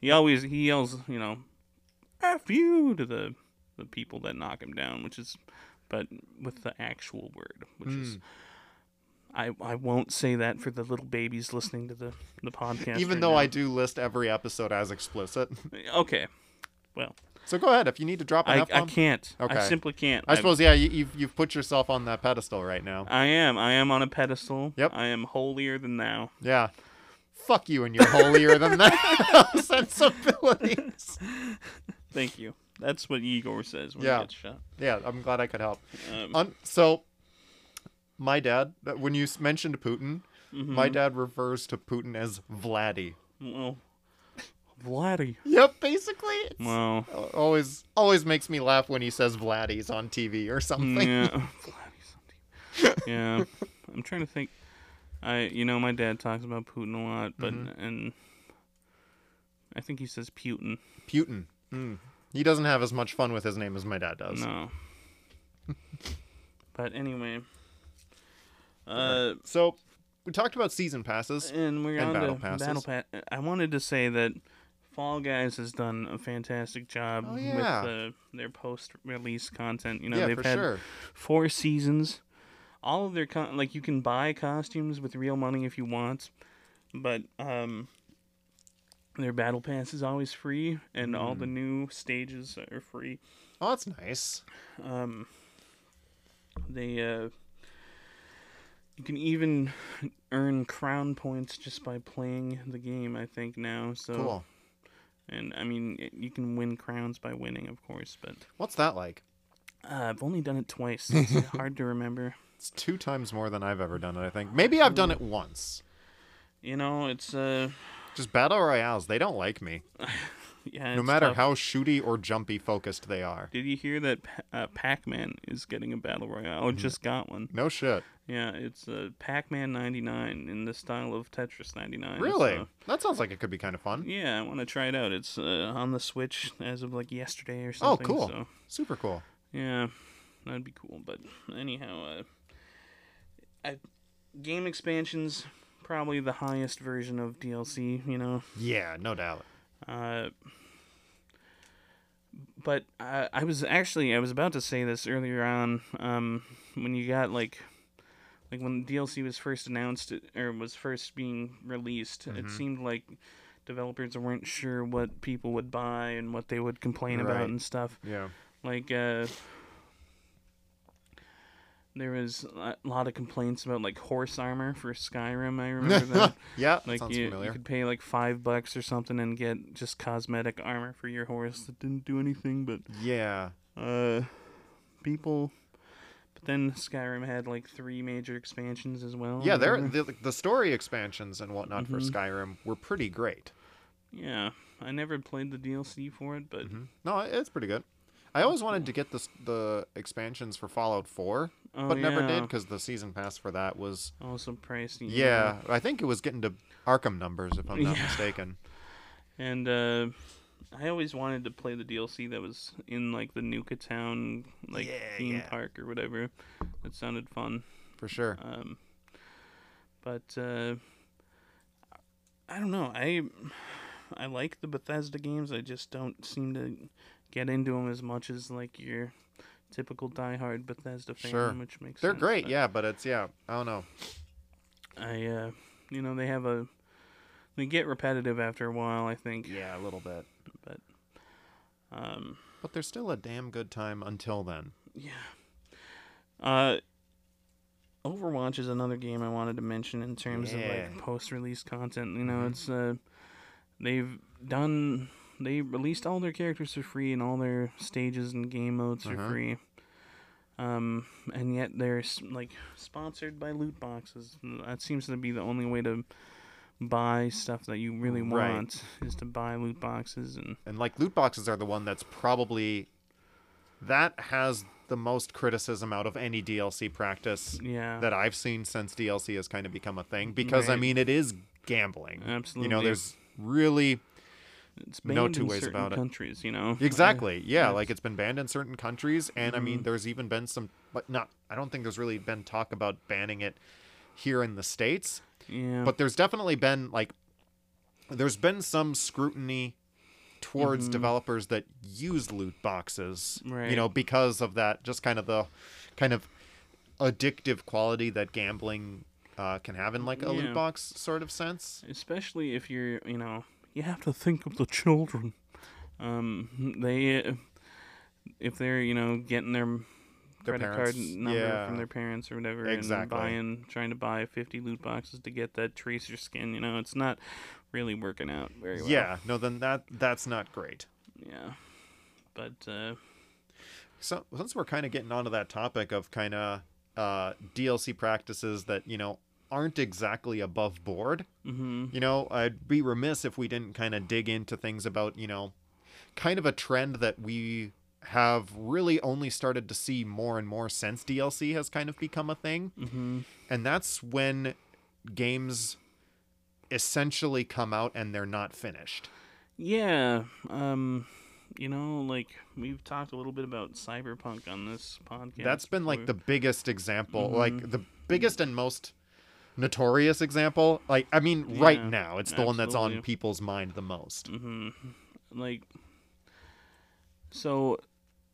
He always he yells, you know, "F you" to the the people that knock him down, which is, but with the actual word, which is. Hmm. I, I won't say that for the little babies listening to the, the podcast. Even right though now. I do list every episode as explicit. Okay. Well. So go ahead if you need to drop an I, F I can't. Okay. I simply can't. I I've- suppose yeah, you, you've you've put yourself on that pedestal right now. I am. I am on a pedestal. Yep. I am holier than thou. Yeah. Fuck you and your holier than thou sensibilities. Thank you. That's what Igor says when Yeah. he gets shot. Yeah, I'm glad I could help. Um, Un- so, my dad, when you mentioned Putin, my mhm. dad refers to Putin as Vladdy. Well, Vladdy. Yep, basically. It's Well, al- always always makes me laugh when he says Vladdy's on TV or something. yeah. Vladdy's on TV. Yeah. I'm trying to think. I, you know, my dad talks about Putin a lot, but Mm-hmm. and I think he says Putin. Putin. Mm. He doesn't have as much fun with his name as my dad does. No. but anyway. Uh, So, we talked about season passes. and we're And on battle to passes. battle pass. I wanted to say that Fall Guys has done a fantastic job Oh, yeah. with uh, their post-release content. You know, yeah, they've had sure. four seasons. All of their con- like you can buy costumes with real money if you want, but um, their battle pass is always free, and all Mm. the new stages are free. Oh, that's nice. Um, they uh, you can even earn crown points just by playing the game. I think now. So Cool. and I mean you can win crowns by winning, of course, but What's that like? uh, I've only done it twice. It's hard to remember. It's two times more than I've ever done it, I think. Maybe I've done it once. You know, it's uh, Just battle royales, they don't like me. yeah. no matter tough. how shooty or jumpy focused they are. Did you hear that uh, Pac-Man is getting a battle royale? Oh, just got one. No shit. Yeah, it's uh, Pac-Man 99 in the style of Tetris 99. Really? so- That sounds like it could be kind of fun. Yeah, I want to try it out. It's uh, on the Switch as of like yesterday or something. Oh, cool. So Super cool. yeah, that'd be cool. But anyhow, uh, I, game expansions probably the highest version of DLC. You know, Yeah, no doubt. uh, but I, I was actually I was about to say this earlier on. Um, when you got like. Like when DLC was first announced or was first being released, it Mhm. seemed like developers weren't sure what people would buy and what they would complain Right. about and stuff. Yeah. Like uh there was a lot of complaints about like horse armor for Skyrim. I remember that. yeah, Like sounds you, you could pay like five bucks or something and get just cosmetic armor for your horse that didn't do anything. But Yeah. uh, people. But then Skyrim had like three major expansions as well. Yeah, they're the, the story expansions and whatnot for Mhm. Skyrim were pretty great. Yeah, I never played the DLC for it, but No, it's pretty good. I always wanted to get the the expansions for Fallout 4, oh, but never did because the season pass for that was Also pricey. yeah. I think it was getting to Arkham numbers if I'm not Yeah. mistaken. And uh, I always wanted to play the DLC that was in like the Nuka Town like Yeah, theme yeah. park or whatever. That sounded fun. For sure. Um, but uh, I don't know. I I like the Bethesda games. I just don't seem to get into them as much as like your typical diehard Bethesda fan, Sure. which makes They're sense, great, but yeah, but it's yeah, I don't know. I uh, you know, they have a they get repetitive after a while. I think. Yeah, a little bit. But um, But there's still a damn good time until then. Yeah. Uh, Overwatch is another game I wanted to mention in terms of like post-release content. You know, Mhm. it's uh, they've done they released all their characters for free and all their stages and game modes for Uh-huh. free. Um, and yet they're like sponsored by loot boxes. That seems to be the only way to buy stuff that you really Right. want is to buy loot boxes and And like loot boxes are the one that's probably that has the most criticism out of any DLC practice yeah, that I've seen since DLC has kind of become a thing because I mean it is gambling. absolutely. You know, there's really it's banned no two in ways certain about it. countries. You know, Exactly. Yeah, Yes. like it's been banned in certain countries, and I mean, Mhm. there's even been some, but not. I don't think there's really been talk about banning it here in the states, Yeah. but there's definitely been like, there's been some scrutiny towards Mhm. developers that use loot boxes, right. you know, because of that, just kind of the, kind of addictive quality that gambling uh, can have in like a Yeah. loot box sort of sense. especially if you're, you know, you have to think of the children. Um, they, if they're, you know, getting their Their credit parents, card number yeah. from their parents or whatever, Exactly. and buying, trying to buy 50 loot boxes to get that tracer skin, you know, it's not really working out very well. Yeah, no, then that that's not great. Yeah. But, uh, So since we're kind of getting onto that topic of kind of uh, DLC practices that you know aren't exactly above board, hmm you know, I'd be remiss if we didn't kind of dig into things about you know, kind of a trend that we have really only started to see more and more since DLC has kind of become a thing, hmm and that's when games essentially come out and they're not finished. Yeah. Um, you know, like we've talked a little bit about cyberpunk on this podcast. That's been like the biggest example, Mhm. like the biggest and most notorious example. Like, I mean, right now, it's the one that's on people's mind the most. hmm Like, so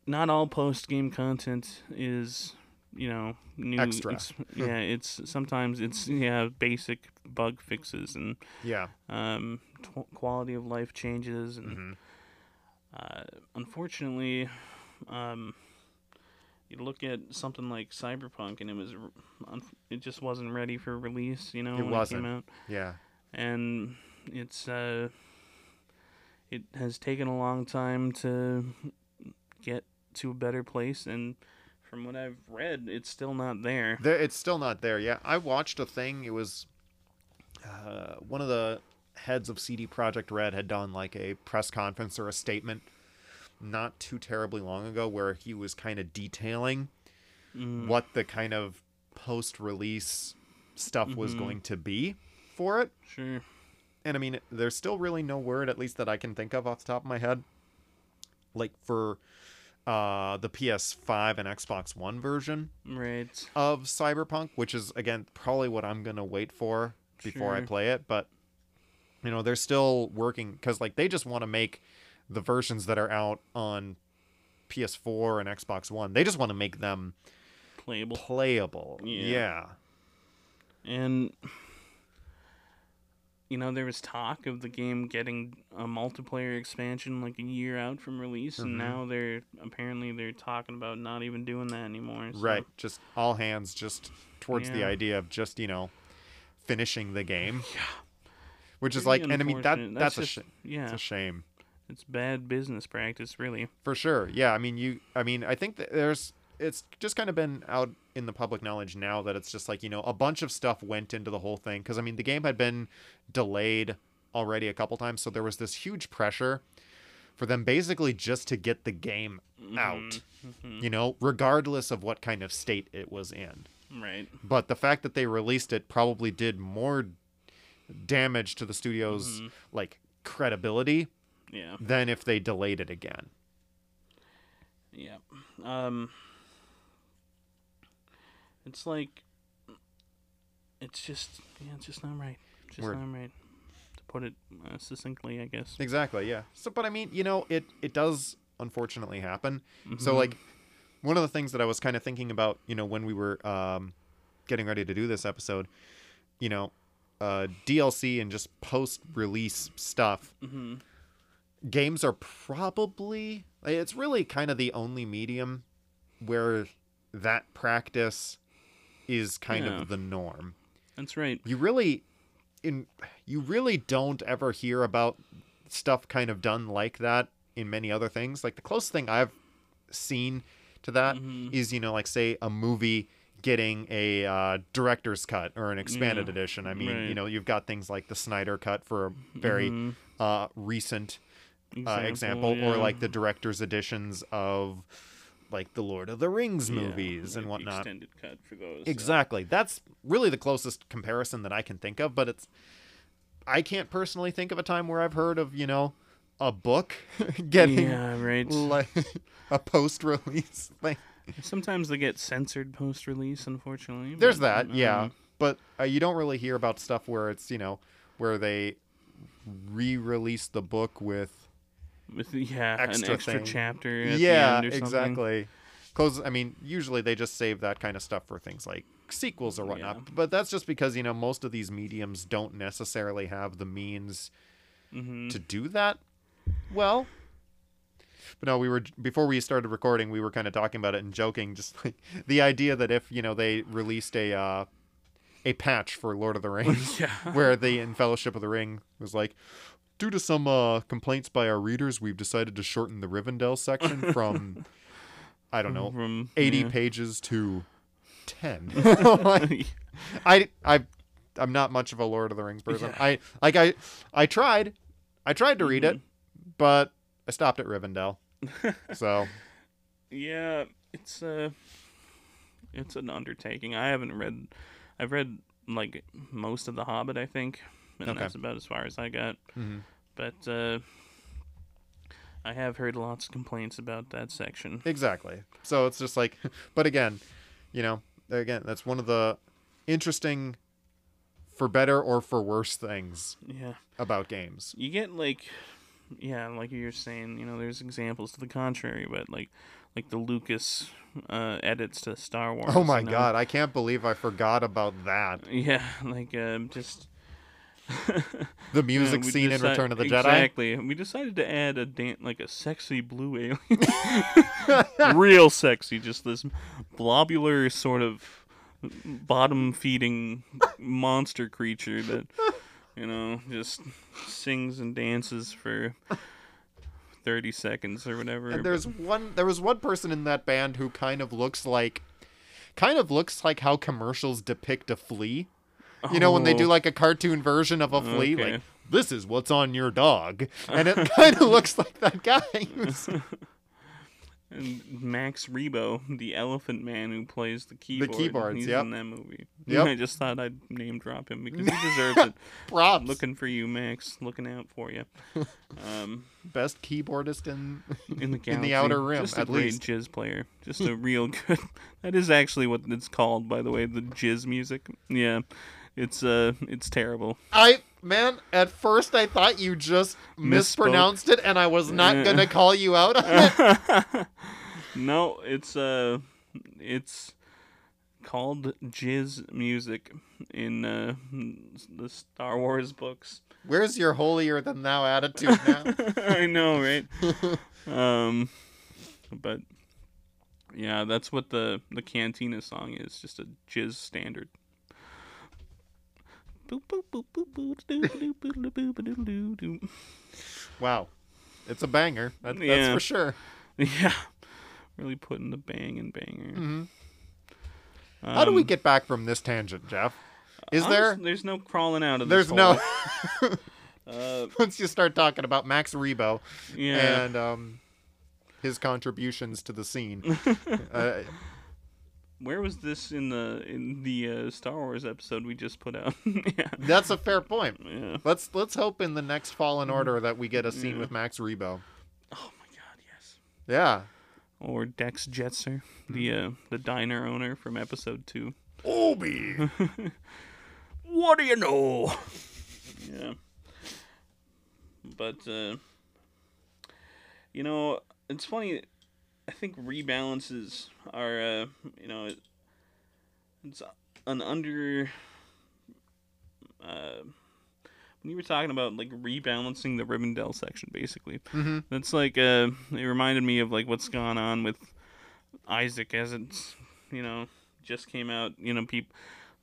not all post game content is, you know, new. Extra. ex- yeah, it's sometimes it's yeah basic bug fixes and Yeah. um, tw- quality of life changes and hmm uh, unfortunately, um, you look at something like Cyberpunk and it was it just wasn't ready for release. You know, It when wasn't. it came out Yeah. and it's uh it has taken a long time to get to a better place and from what I've read it's still not there. There, it's still not there. Yeah. I watched a thing. It was uh, one of the heads of CD Projekt Red had done like a press conference or a statement not too terribly long ago where he was kind of detailing Mm, what the kind of post release stuff was Mhm. going to be for it. sure. and I mean, there's still really no word, at least that I can think of off the top of my head, like for uh, the PS5 and Xbox One version Right. of Cyberpunk, which is again probably what I'm gonna wait for before I play it. But you know, they're still working because like they just want to make the versions that are out on PS4 and Xbox One. They just want to make them Playable. playable. Yeah. yeah. And you know, there was talk of the game getting a multiplayer expansion like a year out from release, Mhm. and now they're apparently they're talking about not even doing that anymore. so- Right. Just all hands just towards the idea of just, you know, finishing the game. Yeah. Which is Pretty like and I mean that that's, a just- sh- yeah. it's a shame. It's bad business practice, really. For sure. Yeah. I mean, you. I mean, I think that there's. It's just kind of been out in the public knowledge now that it's just like you know a bunch of stuff went into the whole thing because I mean the game had been delayed already a couple times, so there was this huge pressure for them basically just to get the game out. Mhm. You know, regardless of what kind of state it was in. Right. But the fact that they released it probably did more damage to the studio's Mhm. like credibility Yeah. than if they delayed it again. Yeah. Um It's like it's just yeah, it's just not right. Just Word. not right. To put it uh, succinctly, I guess. Exactly, yeah. So but I mean, you know, it it does unfortunately happen. So Mhm. like one of the things that I was kind of thinking about, you know, when we were um getting ready to do this episode, you know, uh DLC and just post-release stuff, Mhm. Games are probably it's really kind of the only medium where that practice is kind Yeah. of the norm. That's right. You really in you really don't ever hear about stuff kind of done like that in many other things. Like the closest thing I've seen to that is Mhm. you know, like say a movie getting a uh, director's cut or an expanded Yeah, edition. I mean, you know, you've got things like the Snyder cut for a very Mhm. uh, recent uh, example, or like the director's editions of like the Lord of the Rings movies and like the whatnot. Extended cut for those. Exactly. That's really the closest comparison that I can think of, but it's I can't personally think of a time where I've heard of, you know, a book getting yeah, right. like a post-release thing. Sometimes they get censored post-release, unfortunately. There's that, yeah. um, But uh, you don't really hear about stuff where it's, you know, where they re-release the book with with yeah, extra an extra thing. chapter. Yeah, the end or exactly. Close. I mean, usually they just save that kind of stuff for things like sequels or whatnot. Yeah. But that's just because you know most of these mediums don't necessarily have the means Mhm. to do that. Well, but no, we were before we started recording, we were kind of talking about it and joking, just like the idea that if you know they released a uh, a patch for Lord of the Rings, yeah. where the in Fellowship of the Ring was like, due to some uh, complaints by our readers, we've decided to shorten the Rivendell section from, I don't know, From 80 yeah. pages to 10. Like, I, I, I'm not much of a Lord of the Rings person. Yeah. I like I, I tried, I tried to read it, Mm-hmm. but I stopped at Rivendell. So yeah, it's uh it's an undertaking. I haven't read I've read like most of The Hobbit, I think, and Okay. that's about as far as I got. mhm. But uh I have heard lots of complaints about that section. exactly. So it's just like, but again, you know, again, that's one of the interesting, for better or for worse things Yeah. about games. You get like yeah, like you're saying, you know, there's examples to the contrary, but like like the Lucas uh edits to Star Wars. Oh my you know? god, I can't believe I forgot about that. Yeah, like um just The music we scene in Return of the Jedi. Exactly. We decided to add a dan- like a sexy blue alien. Real sexy, just this blobular sort of bottom feeding monster creature that you know just sings and dances for 30 seconds or whatever. And there's one there was one person in that band who kind of looks like kind of looks like how commercials depict a flea. You know when they do Oh, like a cartoon version of a flea Okay. like this is what's on your dog. And it kind of looks like that guy. and Max Rebo, the elephant man who plays the keyboard. the keyboards, He's yep. in that movie. Yep. I just thought I'd name drop him because he deserves it. Props. Looking for you, Max. Looking out for you. Um, Best keyboardist in in the in the outer rim Just a at great least. jizz player. Just a real good. That is actually what it's called, by the way. The jizz music. Yeah, it's uh, it's terrible. I man, at first I thought you just Misspoke. mispronounced it and I was not going to call you out on it. no, it's uh, it's called jizz music in uh, the Star Wars books. Where's your holier than thou attitude now? I know, right? um, but yeah, that's what the the Cantina song is. Just a jizz standard. Wow. it's a banger. That, That's Yeah. for sure. yeah, really putting the bang in banger. Mhm. How do we Um, get back from this tangent, Jeff? Is honest- there? There's no crawling out of this. There's no. hole. Uh, Once you start talking about Max Rebo yeah. and um, his contributions to the scene, uh, Where was this in the in the uh, Star Wars episode we just put out? yeah. that's a fair point. Yeah. Let's let's hope in the next Fallen Order that we get a scene Yeah. with Max Rebo. Oh my God, yes. Yeah. Or Dex Jettster, the uh, the diner owner from episode two. Obi. What do you know? yeah. But uh you know, it's funny I think rebalances are uh you know it, it's an under uh when you were talking about like rebalancing the Rivendell section basically. hmm That's like uh it reminded me of like what's gone on with Isaac as it's you know just came out, you know, people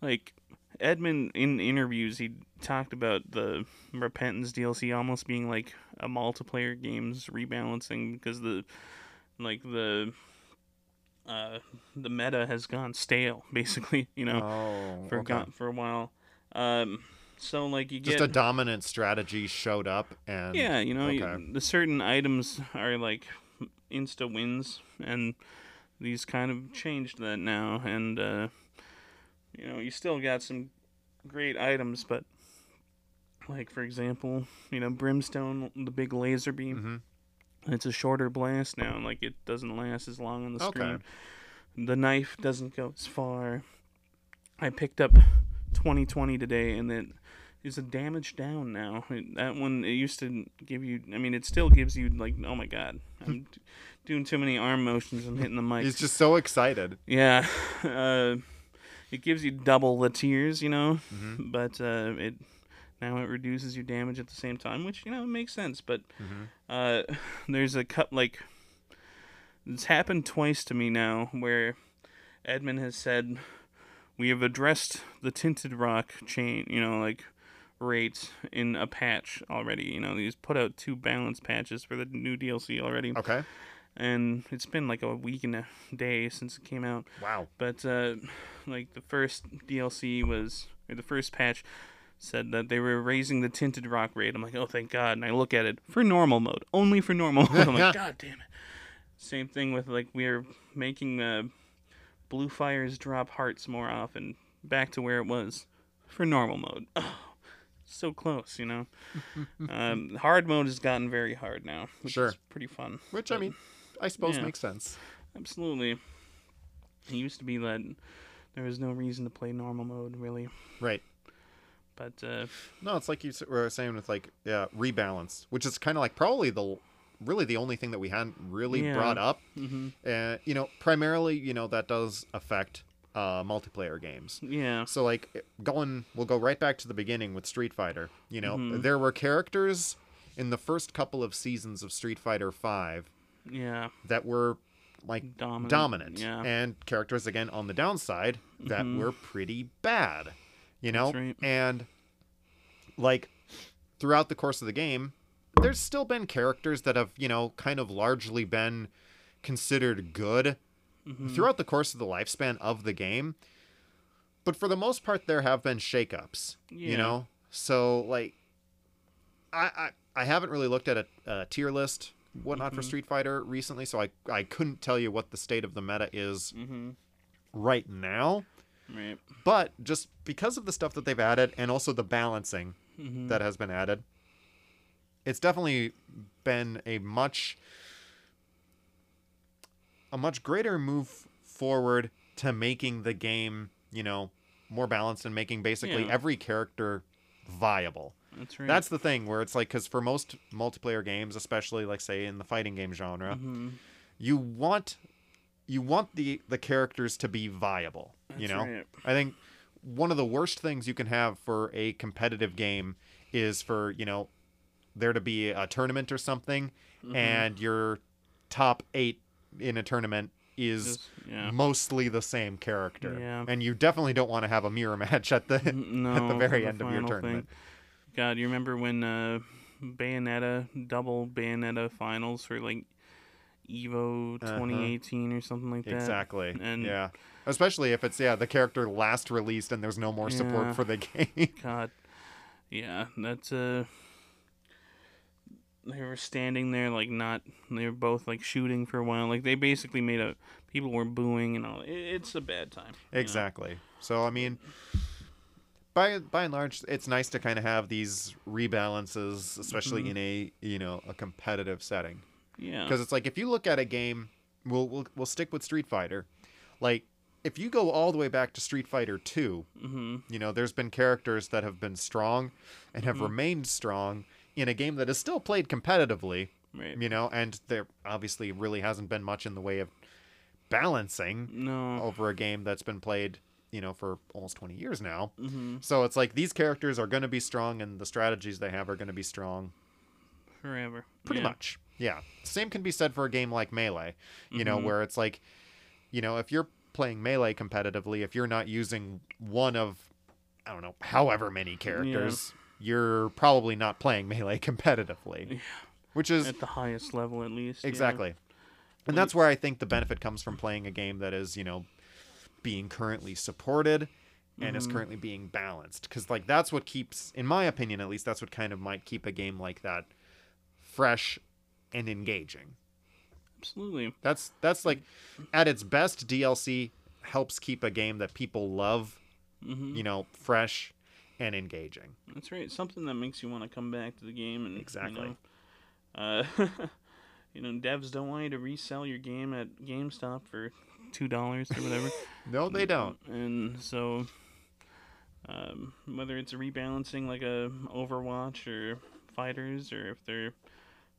like Edmund in interviews he talked about the Repentance DLC almost being like a multiplayer games rebalancing because the like the uh the meta has gone stale basically, you know, Oh. for okay. gon- for a while. Um so like you Just get a dominant strategy showed up, and yeah, you know, you- the certain items are like insta wins, and these kind of changed that now. And uh, you know, you still got some great items, but like for example, you know, brimstone, the big laser beam. Mhm. It's a shorter blast now, like it doesn't last as long on the Okay. screen. The knife doesn't go as far. I picked up 2020 today, and it is a damage down now. It, that one it used to give you. I mean, it still gives you like, oh my god, I'm doing too many arm motions and hitting the mic. He's just so excited. Yeah, uh, it gives you double the tears, you know, Mhm. but uh, it now it reduces your damage at the same time, which you know it makes sense. But Mhm. uh, there's a cut like it's happened twice to me now where Edmund has said we have addressed the tinted rock chain, you know, like rates in a patch already. You know, he's put out two balance patches for the new DLC already, Okay. and it's been like a week and a day since it came out. Wow. But uh, like the first DLC was, or the first patch said that they were raising the tinted rock rate. I'm like, oh, thank God. And I look at it for normal mode, only for normal mode. I'm like, God damn it. Same thing with like we're making uh, blue fires drop hearts more often, back to where it was for normal mode. Oh, so close, you know. um, hard mode has gotten very hard now, which Sure. is pretty fun. Which I mean, I suppose yeah. makes sense. Absolutely. It used to be that there was no reason to play normal mode, really. Right. But uh, No, it's like you were saying with like yeah, rebalance, which is kind of like probably the really the only thing that we hadn't really Yeah. brought up. mhm. Uh, you know, primarily, you know, that does affect uh, multiplayer games. yeah, So like going, we'll go right back to the beginning with Street Fighter. You know, Mhm. there were characters in the first couple of seasons of Street Fighter Five yeah, that were like dominant. dominant, Yeah, and characters again on the downside that Mhm. were pretty bad. You know, right. and like throughout the course of the game, there's still been characters that have you know kind of largely been considered good Mhm. throughout the course of the lifespan of the game. But for the most part, there have been shakeups. You know, so like, I I, I haven't really looked at a, a tier list whatnot for Mhm. Street Fighter recently, so I I couldn't tell you what the state of the meta is Mhm. right now. Right. But just because of the stuff that they've added and also the balancing Mhm. that has been added, it's definitely been a much a much greater move forward to making the game, you know, more balanced and making basically Yeah. every character viable. That's right. That's the thing where it's like cuz for most multiplayer games, especially like say in the fighting game genre, Mhm. you want you want the the characters to be viable, you know? right. I think one of the worst things you can have for a competitive game is for, you know, there to be a tournament or something Mhm. and your top 8 in a tournament is Just- yeah. mostly the same character. Yeah. And you definitely don't want to have a mirror match at the no, at the very for end of your final thing. tournament. God, you remember when uh, Bayonetta double Bayonetta finals for like Evo 2018 or something like that. Uh-huh. Exactly. And- yeah. Especially if it's yeah the character last released and there's no more Yeah. support for the game. God, yeah, that's uh. They were standing there like not. They were both like shooting for a while. Like they basically made a. People were booing and all. It, it's a bad time. you know? Exactly. So I mean, by by and large, it's nice to kind of have these rebalances, especially Mm-hmm. in a you know a competitive setting, Yeah. because it's like if you look at a game, we'll we'll we'll stick with Street Fighter, like. If you go all the way back to Street Fighter 2, hmm you know, there's been characters that have been strong and have Mhm. remained strong in a game that is still played competitively, Right. you know, and there obviously really hasn't been much in the way of balancing No. over a game that's been played, you know, for almost 20 years now. hmm So it's like these characters are going to be strong and the strategies they have are going to be strong Forever. pretty Yeah. much. Yeah. Same can be said for a game like Melee, you know, Mhm. where it's like, you know, if you're playing Melee competitively, if you're not using one of, I don't know, however many characters, you're probably not playing Melee competitively, Yeah. which is At the highest level, at least. yeah. Exactly. And that's where I think the benefit comes from playing a game that is, you know, being currently supported and is Mhm. currently being balanced. Because, like, that's what keeps, in my opinion at least, that's what kind of might keep a game like that fresh and engaging. Absolutely. That's, that's like, at its best, DLC helps keep a game that people love, hmm you know, fresh and engaging. That's right. Something that makes you want to come back to the game and Exactly. You know, uh, you know, devs don't want you to resell your game at GameStop for two dollars or whatever. No, they don't. and so, um, whether it's rebalancing like a Overwatch or FighterZ, or if they're,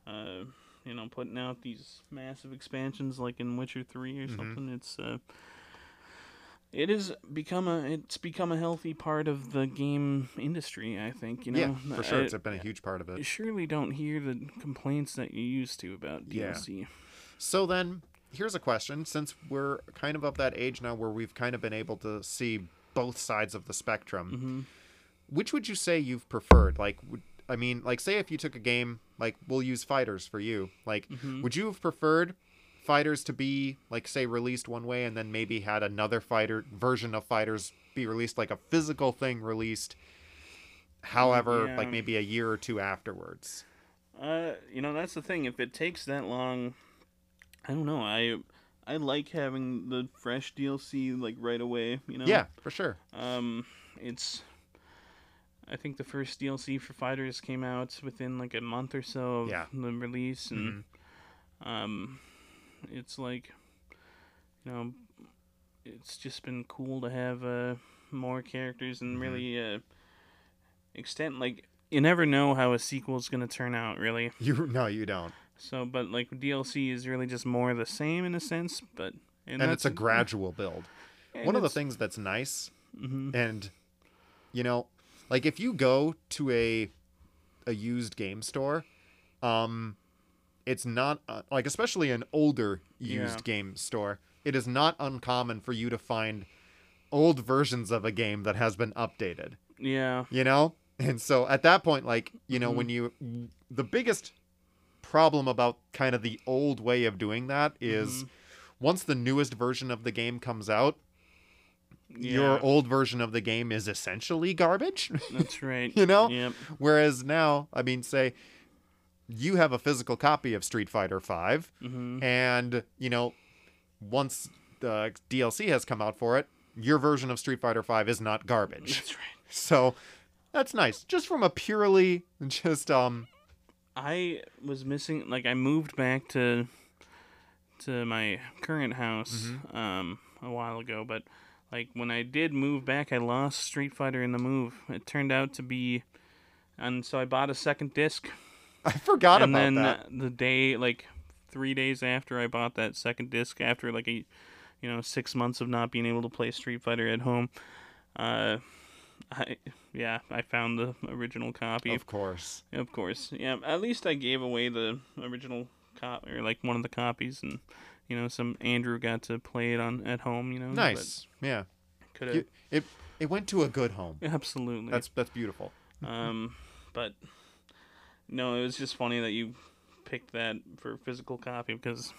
uh, you know, putting out these massive expansions like in Witcher Three or Mhm. something, it's uh. It has become a it's become a healthy part of the game industry. I think you know. yeah, for sure. I- It's been a huge part of it. you surely don't hear the complaints that you used to about DLC. Yeah. So then, here's a question: Since we're kind of of that age now, where we've kind of been able to see both sides of the spectrum, hmm which would you say you've preferred? Like, would, I mean, like, say if you took a game, like, we'll use FighterZ for you. Like, Mhm. would you have preferred FighterZ to be, like, say, released one way, and then maybe had another fighter version of FighterZ be released, like a physical thing released? However, like maybe a year or two afterwards. Uh, you know that's the thing. If it takes that long, I don't know. I I like having the fresh DLC like right away. You know. Yeah, for sure. Um, it's. I think the first DLC for FighterZ came out within like a month or so of Yeah. the release, and Mhm. um, it's like, you know, it's just been cool to have uh more characters and Mhm. really uh extend like you never know how a sequel is gonna turn out really. You no, you don't. So, but like DLC is really just more of the same in a sense, but And, it's a gradual build. One of the things that's nice hmm and you know like if you go to a a used game store um it's not uh, like especially an older used Yeah. game store it is not uncommon for you to find old versions of a game that has been updated Yeah. you know and so at that point like you know Mhm. when you the biggest problem about kind of the old way of doing that is Mhm. once the newest version of the game comes out Yeah. your old version of the game is essentially garbage. That's right. you know? Yep. Whereas now, I mean, say you have a physical copy of Street Fighter V, hmm and you know, once the DLC has come out for it, your version of Street Fighter V is not garbage. That's right. So that's nice, just from a purely just um I was missing like I moved back to to my current house Mm-hmm. um a while ago, but like when I did move back, I lost Street Fighter in the move. It turned out to be and so I bought a second disc I forgot about that. and about then that. the day like 3 days after I bought that second disc after like a you know 6 months of not being able to play Street Fighter at home uh I yeah, I found the original copy. Of course. Of course, yeah. At least I gave away the original copy or like one of the copies, and you know, some Andrew got to play it on at home. You know, Nice. Yeah. Could have it it went to a good home. absolutely. That's that's beautiful. um, but No, it was just funny that you picked that for physical copy because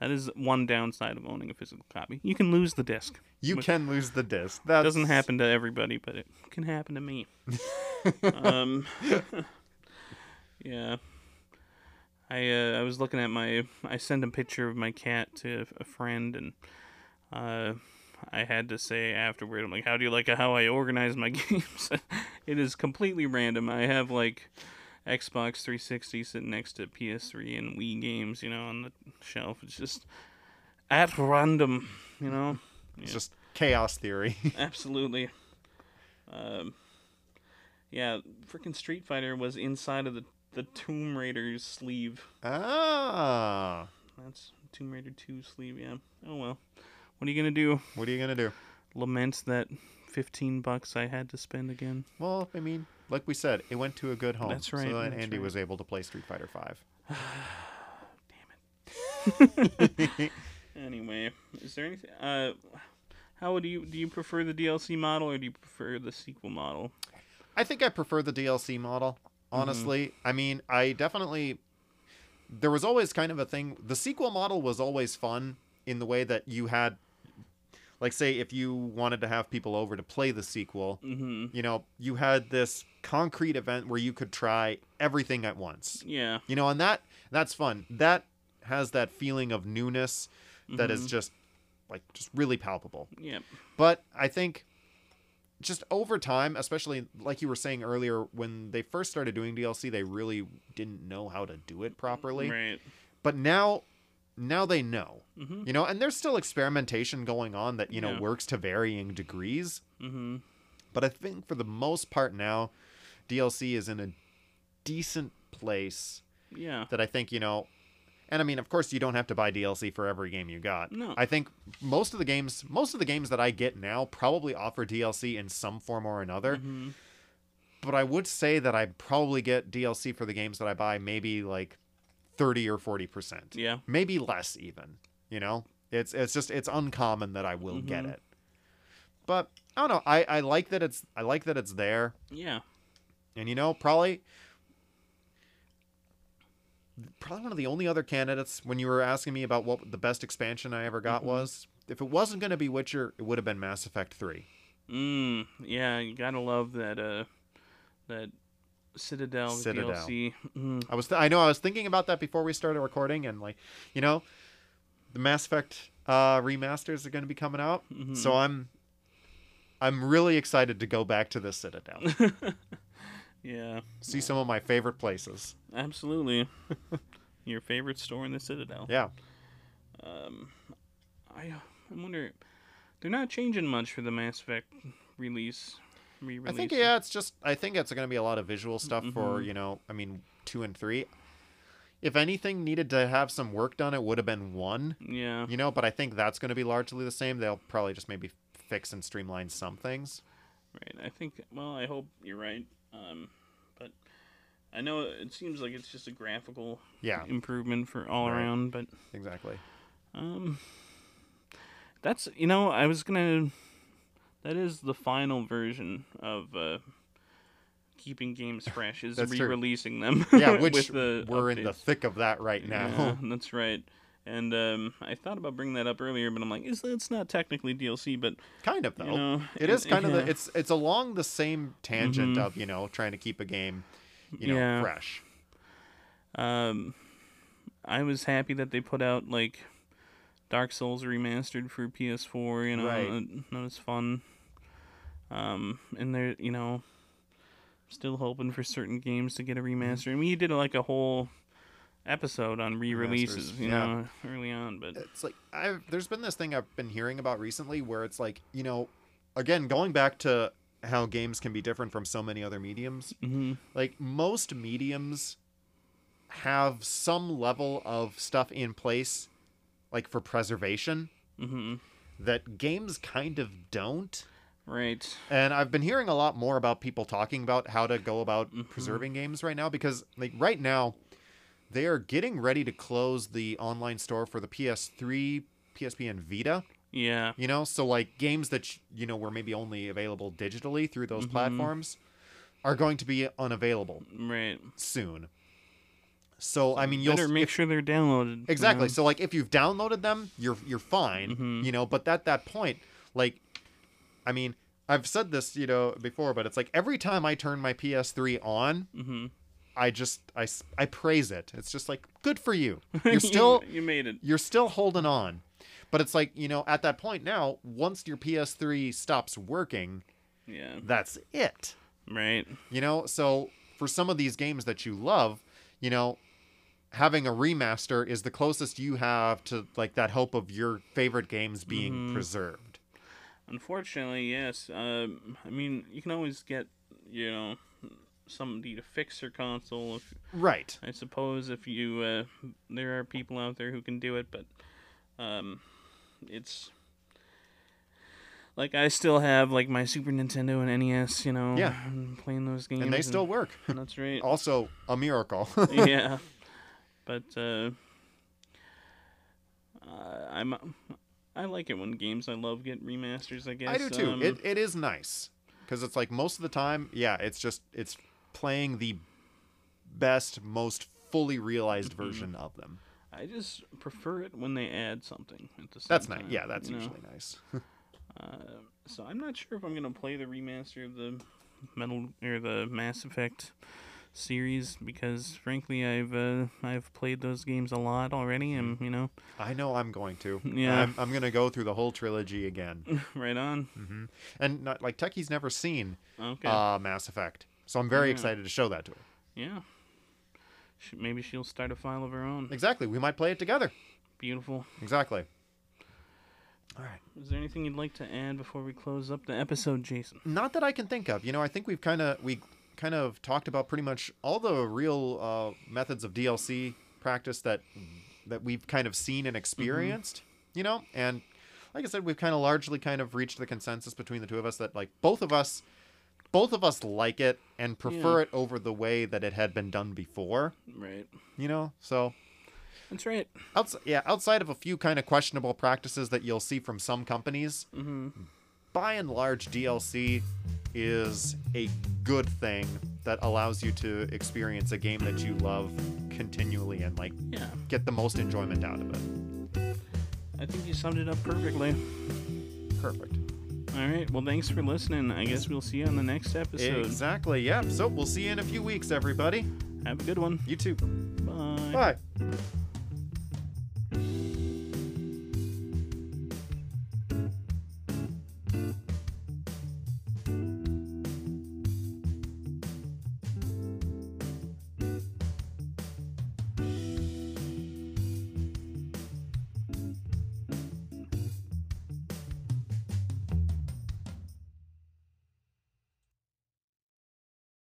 that is one downside of owning a physical copy. You can lose the disc. You can lose the disc. That doesn't happen to everybody, but it can happen to me. um, yeah. I uh, I was looking at my I sent a picture of my cat to a friend and uh, I had to say afterward I'm like how do you like how I organize my games? it is completely random. I have like Xbox 360 sitting next to PS3 and Wii games, you know, on the shelf. It's just at random, you know. It's just chaos theory. Absolutely. Um, yeah, freaking Street Fighter was inside of the the Tomb Raider's sleeve. ah. That's Tomb Raider 2 sleeve, yeah. Oh well. What are you gonna do? What are you gonna do? Lament that 15 bucks I had to spend again? Well, I mean, like we said, it went to a good home. That's right, So that Andy right. was able to play Street Fighter Five. Damn it. Anyway, is there anything? Uh, how would you do? You prefer the DLC model or do you prefer the sequel model? I think I prefer the DLC model. Honestly, I mean, I definitely. There was always kind of a thing. The sequel model was always fun in the way that you had, like, say, if you wanted to have people over to play the sequel, Mm-hmm. you know, you had this concrete event where you could try everything at once. Yeah. You know, and that that's fun. That has that feeling of newness that is Mhm. just like just really palpable. Yeah. But I think just over time, especially like you were saying earlier, when they first started doing DLC, they really didn't know how to do it properly. Right. But now, now they know. Mm-hmm. You know, and there's still experimentation going on that you know Yeah. works to varying degrees. Mm-hmm. But I think for the most part now, DLC is in a decent place Yeah. that I think you know. And I mean, of course, you don't have to buy DLC for every game you got. No. I think most of the games, most of the games that I get now, probably offer DLC in some form or another. Mm-hmm. But I would say that I probably get DLC for the games that I buy, maybe like thirty or forty percent, Yeah. maybe less even. You know, it's it's just it's uncommon that I will get Mhm. it. But I don't know. I I like that it's I like that it's there. Yeah. And you know, probably probably one of the only other candidates when you were asking me about what the best expansion I ever got Mhm. was, if it wasn't going to be Witcher, it would have been Mass Effect 3. Mm. Yeah. You gotta love that. Uh, that Citadel, Citadel. DLC. Mm. I was th- I know I was thinking about that before we started recording and like, you know, the Mass Effect uh remasters are going to be coming out. Mhm. So I'm I'm really excited to go back to the Citadel. yeah. See some of my favorite places. Absolutely. Your favorite store in the Citadel. Yeah. Um, I I wonder. They're not changing much for the Mass Effect release. Re-release. I think yeah, it's just I think it's going to be a lot of visual stuff for Mhm. you know I mean two and three. If anything needed to have some work done, it would have been one. Yeah. You know, but I think that's going to be largely the same. They'll probably just maybe fix and streamline some things. Right. I think. Well, I hope you're right. Um, but I know it seems like it's just a graphical Yeah, improvement for all Right. around, but exactly. um, that's you know I was gonna. That is the final version of uh, keeping games fresh is re-releasing them. Yeah, which with the we're in the thick of that right now. Yeah, that's right. And um, I thought about bringing that up earlier, but I'm like, it's, it's not technically DLC, but kind of though. you know, it is kind of the it's it's along the same tangent Mhm. of you know trying to keep a game you know Yeah. fresh. Um, I was happy that they put out like Dark Souls remastered for PS4. You know, Right. that, was fun. Um, and they're you know, still hoping for certain games to get a Mm-hmm. remaster. And we did like a whole episode on re-releases, you yeah. know, early on. But it's like I've there's been this thing I've been hearing about recently where it's like you know again going back to how games can be different from so many other mediums mhm, like most mediums have some level of stuff in place like for preservation mhm, that games kind of don't right, and i've been hearing a lot more about people talking about how to go about Mhm. preserving games right now because like right now they are getting ready to close the online store for the ps3 psp and vita yeah, you know so like games that you know were maybe only available digitally through those Mhm. platforms are going to be unavailable Right. soon. So I mean, you'll Better make sure they're downloaded. you Exactly. know? So like if you've downloaded them, you're you're fine, Mhm. you know, but at that point, like I mean, I've said this, you know, before, but it's like every time I turn my PS3 on, Mhm. I just I, I praise it. It's just like good for you. You're still you made it. you're still holding on. But it's like, you know, at that point now, once your PS3 stops working, Yeah. that's it. Right. You know, so for some of these games that you love, you know, having a remaster is the closest you have to like that hope of your favorite games being Mhm. preserved. Unfortunately, yes. Um, I mean, you can always get, you know, somebody to fix your console. If Right. I suppose if you, uh, there are people out there who can do it, but um, it's like I still have like my Super Nintendo and NES. You know, Yeah. playing those games, And they still work. That's right. also a miracle. yeah, but uh, uh, I'm I like it when games I love get remasters. I guess I do too. Um, it it is nice cuz it's like most of the time, yeah, it's just it's playing the best most fully realized Mm-hmm. version of them. I just prefer it when they add something at the same That's nice. time, Yeah, that's you know? usually nice. Uh, so I'm not sure if I'm gonna play the remaster of the Metal or the Mass Effect series because frankly I've uh, I've played those games a lot already and Mm-hmm. you know I know I'm going to. Yeah. I'm, I'm going to go through the whole trilogy again. right on hmm And not, like Techie's never seen okay uh, Mass Effect, so I'm very Yeah. excited to show that to her. yeah Sh- maybe she'll start a file of her own Exactly. We might play it together. beautiful Exactly. All right. is there anything you'd like to add before we close up the episode Jason Not that I can think of. You know, I think we've kind of we kind of talked about pretty much all the real uh, methods of DLC practice that that we've kind of seen and experienced. You know, and like I said, we've kind of largely kind of reached the consensus between the two of us that like both of us both of us like it and prefer Yeah. it over the way that it had been done before. right. You know, so that's right. outside yeah outside of a few kind of questionable practices that you'll see from some companies mm-hmm. by and large dlc is a good thing that allows you to experience a game that you love continually and like yeah. get the most enjoyment out of it. I think you summed it up perfectly. Perfect all right. Well thanks for listening. I guess we'll see you on the next episode. Exactly. Yep. so we'll see you in a few weeks everybody. Have a good one. You too. Bye. Bye